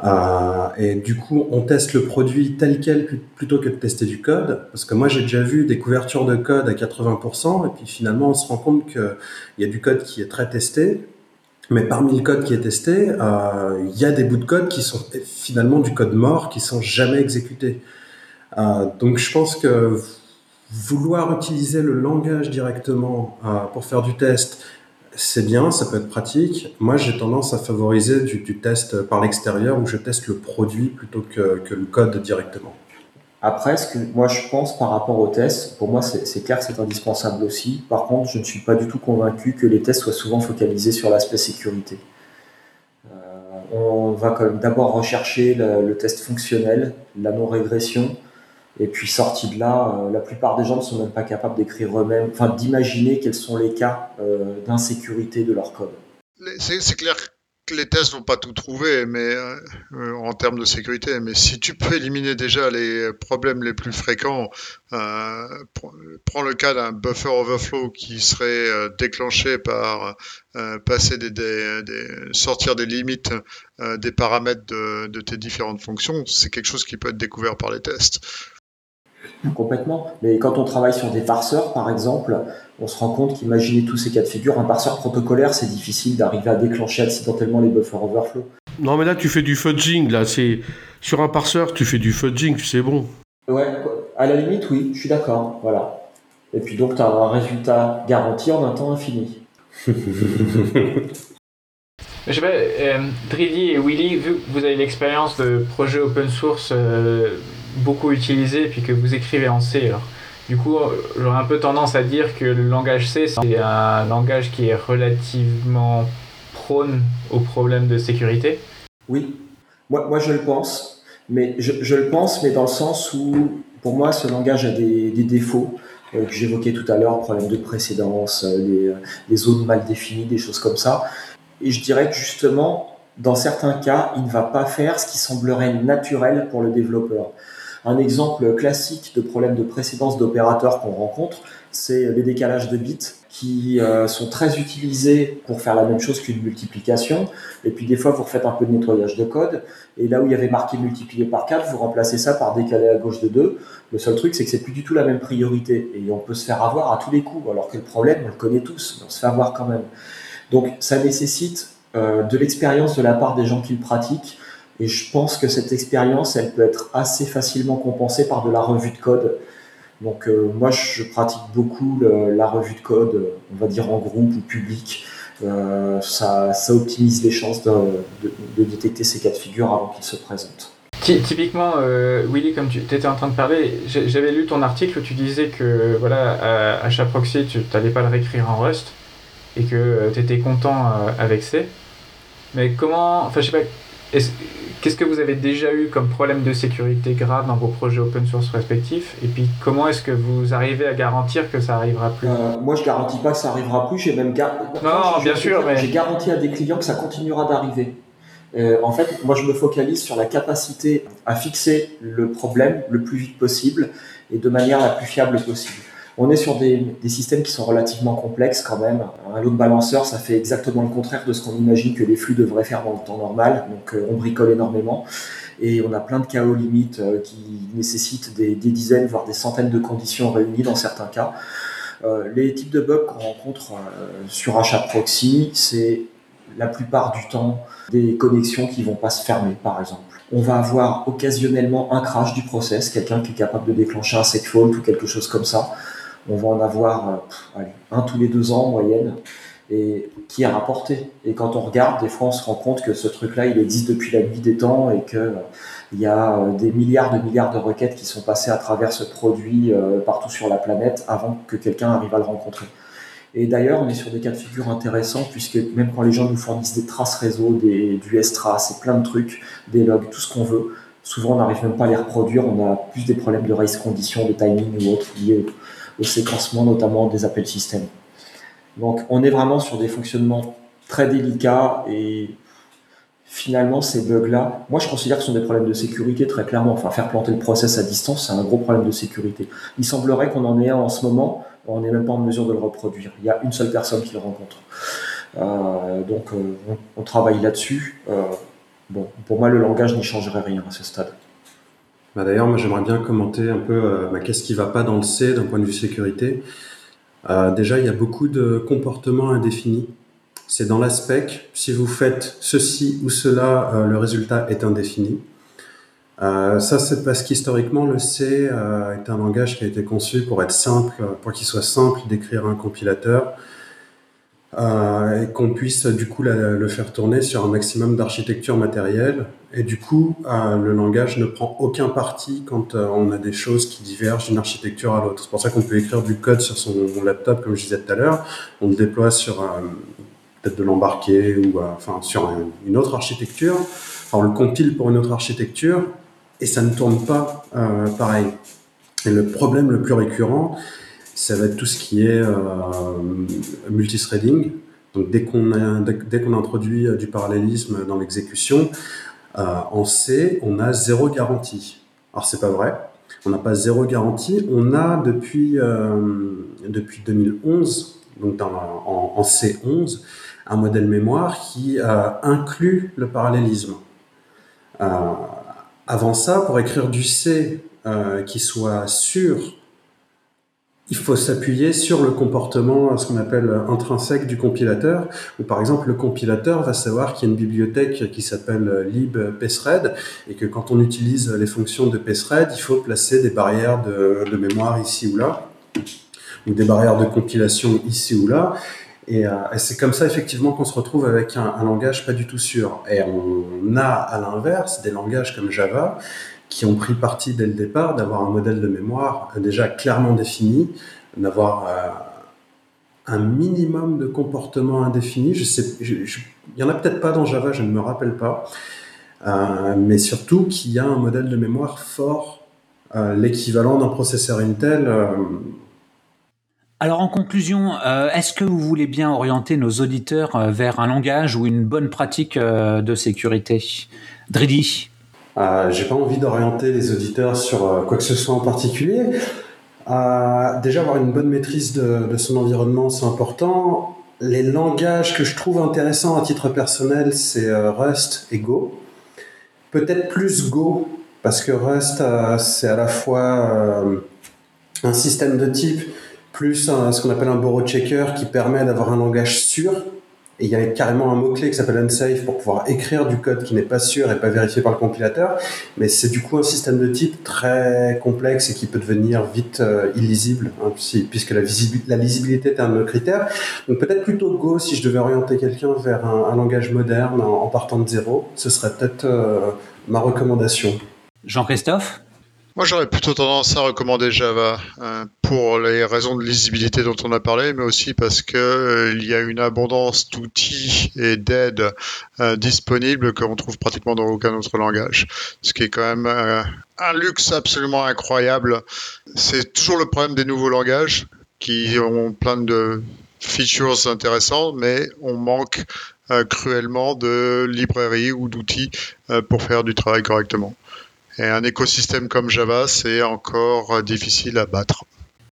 Euh, et du coup, on teste le produit tel quel pl- plutôt que de tester du code. Parce que moi, j'ai déjà vu des couvertures de code à 80%, et puis finalement, on se rend compte qu'il y a du code qui est très testé. Mais parmi le code qui est testé, euh, il y a des bouts de code qui sont finalement du code mort, qui sont jamais exécutés. Euh, donc, je pense que vouloir utiliser le langage directement pour faire du test, c'est bien, ça peut être pratique. Moi, j'ai tendance à favoriser du, test par l'extérieur où je teste le produit plutôt que, le code directement. Après, ce que moi je pense par rapport aux tests, pour moi c'est clair c'est indispensable aussi. Par contre, je ne suis pas du tout convaincu que les tests soient souvent focalisés sur l'aspect sécurité. Euh, on va quand même d'abord rechercher le test fonctionnel, la non-régression, et puis sorti de là, euh, la plupart des gens ne sont même pas capables d'écrire eux-mêmes, enfin d'imaginer quels sont les cas euh, d'insécurité de leur code. C'est clair que les tests vont pas tout trouver, mais euh, en termes de sécurité. Mais si tu peux éliminer déjà les problèmes les plus fréquents, pr- prends le cas d'un buffer overflow qui serait déclenché par passer des, sortir des limites des paramètres de, de tes différentes fonctions, c'est quelque chose qui peut être découvert par les tests. Complètement. Mais quand on travaille sur des parseurs, par exemple, on se rend compte qu'imaginer tous ces cas de figure, un parseur protocolaire, c'est difficile d'arriver à déclencher accidentellement les buffers overflow. Non, mais là, tu fais du fudging. Là, c'est sur un parseur, tu fais du fudging, c'est bon. Ouais, à la limite, oui, je suis d'accord. Voilà. Et puis donc, tu as un résultat garanti en un temps infini. *laughs* Je sais pas, euh, Dridi et Willy, vu que vous avez l'expérience de projets open source euh, beaucoup utilisés, puis que vous écrivez en C, du coup, j'aurais un peu tendance à dire que le langage C, c'est un langage qui est relativement prône aux problèmes de sécurité. Oui, moi, moi je le pense. Mais je, le pense, mais dans le sens où, pour moi, ce langage a des, défauts euh, que j'évoquais tout à l'heure, problème de précédence, euh, les, euh, les zones mal définies, des choses comme ça. Et je dirais que justement, dans certains cas, il ne va pas faire ce qui semblerait naturel pour le développeur. Un exemple classique de problème de précédence d'opérateurs qu'on rencontre, c'est les décalages de bits qui euh, sont très utilisés pour faire la même chose qu'une multiplication. Et puis des fois, vous refaites un peu de nettoyage de code. Et là où il y avait marqué multiplié par 4, vous remplacez ça par décalé à gauche de 2. Le seul truc, c'est que c'est plus du tout la même priorité. Et on peut se faire avoir à tous les coups. Alors que le problème, on le connaît tous, mais on se fait avoir quand même. Donc ça nécessite euh, de l'expérience de la part des gens qui le pratiquent. Et je pense que cette expérience, elle peut être assez facilement compensée par de la revue de code. Donc euh, moi, je pratique beaucoup la revue de code, on va dire en groupe ou public. Euh, ça, optimise les chances de, détecter ces cas de figure avant qu'ils se présentent. Typiquement, euh, Willy, comme tu étais en train de parler, j'avais lu ton article où tu disais que voilà, à, chaque proxy, tu n'allais pas le réécrire en Rust et que tu étais content avec C. Mais comment, enfin je sais pas, Qu'est-ce que vous avez déjà eu comme problème de sécurité grave dans vos projets open source respectifs? Et puis comment est-ce que vous arrivez à garantir que ça arrivera plus? Euh, Moi, je garantis pas que ça arrivera plus. J'ai même non, bien sûr, mais j'ai garanti à des clients que ça continuera d'arriver. Euh, en fait, moi, je me focalise sur la capacité à fixer le problème le plus vite possible et de manière la plus fiable possible. On est sur des, systèmes qui sont relativement complexes quand même. Un load balancer, ça fait exactement le contraire de ce qu'on imagine que les flux devraient faire dans le temps normal. Donc euh, on bricole énormément. Et on a plein de chaos limites euh, qui nécessitent des, dizaines, voire des centaines de conditions réunies dans certains cas. Euh, les types de bugs qu'on rencontre sur achat proxy, c'est la plupart du temps des connexions qui vont pas se fermer, par exemple. On va avoir occasionnellement un crash du process, quelqu'un qui est capable de déclencher un segfault ou quelque chose comme ça on va en avoir euh, un tous les deux ans en moyenne, et qui est rapporté. Et quand on regarde, des fois, on se rend compte que ce truc-là, il existe depuis la nuit des temps et qu'il euh, y a euh, des milliards de milliards de requêtes qui sont passées à travers ce produit partout sur la planète avant que quelqu'un arrive à le rencontrer. Et d'ailleurs, on est sur des cas de figure intéressants, puisque même quand les gens nous fournissent des traces réseau, des, du S-Trace et plein de trucs, des logs, tout ce qu'on veut, souvent on n'arrive même pas à les reproduire, on a plus des problèmes de race condition, de timing ou autre liés séquencement notamment des appels système. Donc on est vraiment sur des fonctionnements très délicats et finalement ces bugs-là, moi je considère que ce sont des problèmes de sécurité très clairement. Enfin faire planter le process à distance, c'est un gros problème de sécurité. Il semblerait qu'on en ait un en ce moment, on n'est même pas en mesure de le reproduire. Il y a une seule personne qui le rencontre. Euh, donc euh, on, travaille là-dessus. Euh, bon, pour moi le langage n'y changerait rien à ce stade. Bah, d'ailleurs, moi j'aimerais bien commenter un peu euh, bah, qu'est-ce qui va pas dans le C d'un point de vue sécurité. Euh, déjà, il y a beaucoup de comportements indéfinis. C'est dans l'aspect, si vous faites ceci ou cela, euh, le résultat est indéfini. ça, c'est parce qu'historiquement, le C est un langage qui a été conçu pour être simple, pour qu'il soit simple d'écrire un compilateur, et qu'on puisse du coup le faire tourner sur un maximum d'architecture matérielle. Et du coup, euh, le langage ne prend aucun parti quand euh, on a des choses qui divergent d'une architecture à l'autre. C'est pour ça qu'on peut écrire du code sur son laptop, comme je disais tout à l'heure. On le déploie sur peut-être de l'embarqué ou enfin sur une autre architecture. on le compile pour une autre architecture et ça ne tourne pas pareil. Et le problème le plus récurrent, ça va être tout ce qui est euh, multithreading. Donc dès qu'on dès qu'on introduit euh, du parallélisme dans l'exécution, euh, en C, on a zéro garantie. Alors c'est pas vrai. On n'a pas zéro garantie. On a depuis depuis 2011, donc en, en, C11, un modèle mémoire qui inclut le parallélisme. avant ça, pour écrire du C qui soit sûr il faut s'appuyer sur le comportement, ce qu'on appelle intrinsèque du compilateur, où par exemple le compilateur va savoir qu'il y a une bibliothèque qui s'appelle libpsred, et que quand on utilise les fonctions de psred, il faut placer des barrières de, mémoire ici ou là, ou des barrières de compilation ici ou là, et, euh, c'est comme ça effectivement qu'on se retrouve avec un, langage pas du tout sûr. Et on a à l'inverse des langages comme Java qui ont pris parti dès le départ d'avoir un modèle de mémoire déjà clairement défini, d'avoir euh, un minimum de comportement indéfini. Je sais, il y en a peut-être pas dans Java, je ne me rappelle pas, euh, mais surtout qu'il y a un modèle de mémoire fort, euh, l'équivalent d'un processeur Intel. Alors en conclusion, est-ce que vous voulez bien orienter nos auditeurs vers un langage ou une bonne pratique de sécurité? Dridi Euh, J'ai pas envie d'orienter les auditeurs sur euh, quoi que ce soit en particulier. Euh, déjà, avoir une bonne maîtrise de, son environnement, c'est important. Les langages que je trouve intéressants à titre personnel, c'est Rust et Go. Peut-être plus Go, parce que Rust, c'est à la fois un système de type, plus ce qu'on appelle un borrow checker qui permet d'avoir un langage sûr. Et il y a carrément un mot-clé qui s'appelle unsafe pour pouvoir écrire du code qui n'est pas sûr et pas vérifié par le compilateur. Mais c'est du coup un système de type très complexe et qui peut devenir vite euh, illisible, hein, puisque la, la lisibilité est un de nos critères. Donc peut-être plutôt Go si je devais orienter quelqu'un vers un, langage moderne en, en partant de zéro. Ce serait peut-être euh, ma recommandation. Jean-Christophe? Moi, j'aurais plutôt tendance à recommander Java euh, pour les raisons de lisibilité dont on a parlé, mais aussi parce que euh, il y a une abondance d'outils et d'aides euh, disponibles qu'on trouve pratiquement dans aucun autre langage, ce qui est quand même euh, un luxe absolument incroyable. C'est toujours le problème des nouveaux langages qui ont plein de features intéressantes, mais on manque euh, cruellement de librairies ou d'outils pour faire du travail correctement. Et un écosystème comme Java, c'est encore euh, difficile à battre.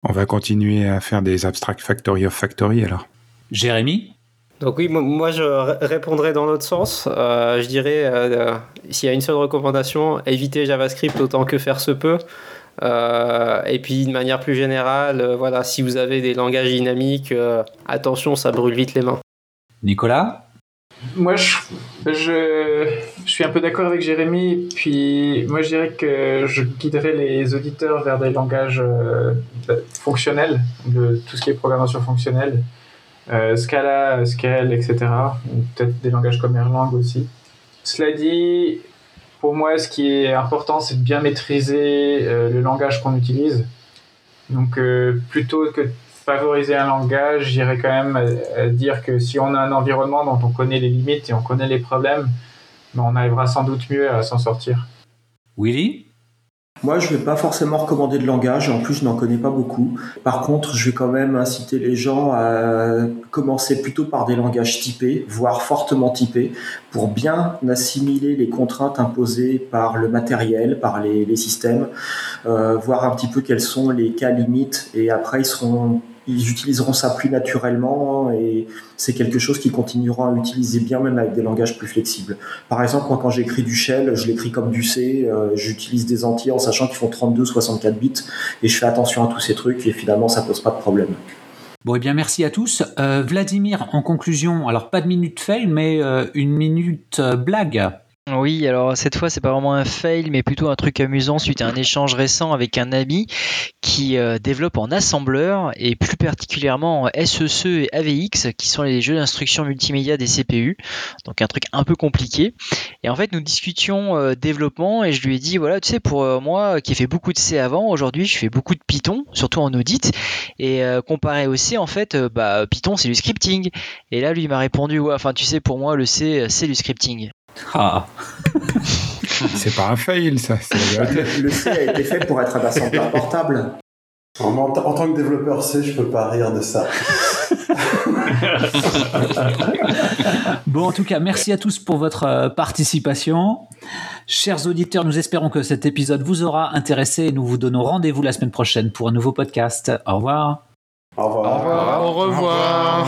On va continuer à faire des abstract factory of factory alors. Jérémy? Donc oui, moi- je répondrais dans l'autre sens. Euh, je dirais, euh, s'il y a une seule recommandation, éviter JavaScript autant que faire se peut. Euh, et puis de manière plus générale, euh, voilà, si vous avez des langages dynamiques, euh, attention, ça brûle vite les mains. Nicolas? Moi, je, je, je suis un peu d'accord avec Jérémy. Puis, moi, je dirais que je guiderais les auditeurs vers des langages euh, fonctionnels, de tout ce qui est programmation fonctionnelle, euh, Scala, Scale, etc. Peut-être des langages comme Erlang aussi. Cela dit, pour moi, ce qui est important, c'est de bien maîtriser euh, le langage qu'on utilise. Donc, euh, plutôt que favoriser un langage, j'irais quand même euh, dire que si on a un environnement dont on connaît les limites et on connaît les problèmes, ben, on arrivera sans doute mieux à s'en sortir. Willy? Moi, je vais pas forcément recommander de langage. En plus, je n'en connais pas beaucoup. Par contre, je vais quand même inciter les gens à commencer plutôt par des langages typés, voire fortement typés, pour bien assimiler les contraintes imposées par le matériel, par les, les systèmes, euh, voir un petit peu quels sont les cas limites, et après, ils seront ils utiliseront ça plus naturellement et c'est quelque chose qu'ils continueront à utiliser bien même avec des langages plus flexibles. Par exemple, moi quand j'écris du shell, je l'écris comme du C, euh, j'utilise des entiers en sachant qu'ils font 32, 64 bits et je fais attention à tous ces trucs et finalement ça pose pas de problème. Bon, eh bien, merci à tous. Euh, Vladimir, en conclusion, alors pas de minute fail, mais euh, une minute euh, blague. Oui, alors cette fois, c'est pas vraiment un fail, mais plutôt un truc amusant suite à un échange récent avec un ami qui euh, développe en assembleur et plus particulièrement en SEC et AVX, qui sont les jeux d'instruction multimédia des CPU. Donc un truc un peu compliqué. Et en fait, nous discutions euh, développement et je lui ai dit voilà, tu sais, pour euh, moi qui ai fait beaucoup de C avant, aujourd'hui, je fais beaucoup de Python, surtout en audit. Et comparé au C, en fait, bah, Python, c'est du scripting. Et là, lui m'a répondu ouais, enfin, tu sais, pour moi, le C, c'est du scripting. Ah. *laughs* c'est pas un fail, ça. Le, *laughs* le C a été fait pour être un assembleur portable. En, en, en, tant que développeur C, je peux pas rire de ça. *laughs* bon, en tout cas, merci à tous pour votre euh, participation. Chers auditeurs, nous espérons que cet épisode vous aura intéressé et nous vous donnons rendez-vous la semaine prochaine pour un nouveau podcast. Au revoir. Au revoir. Au revoir. Au revoir.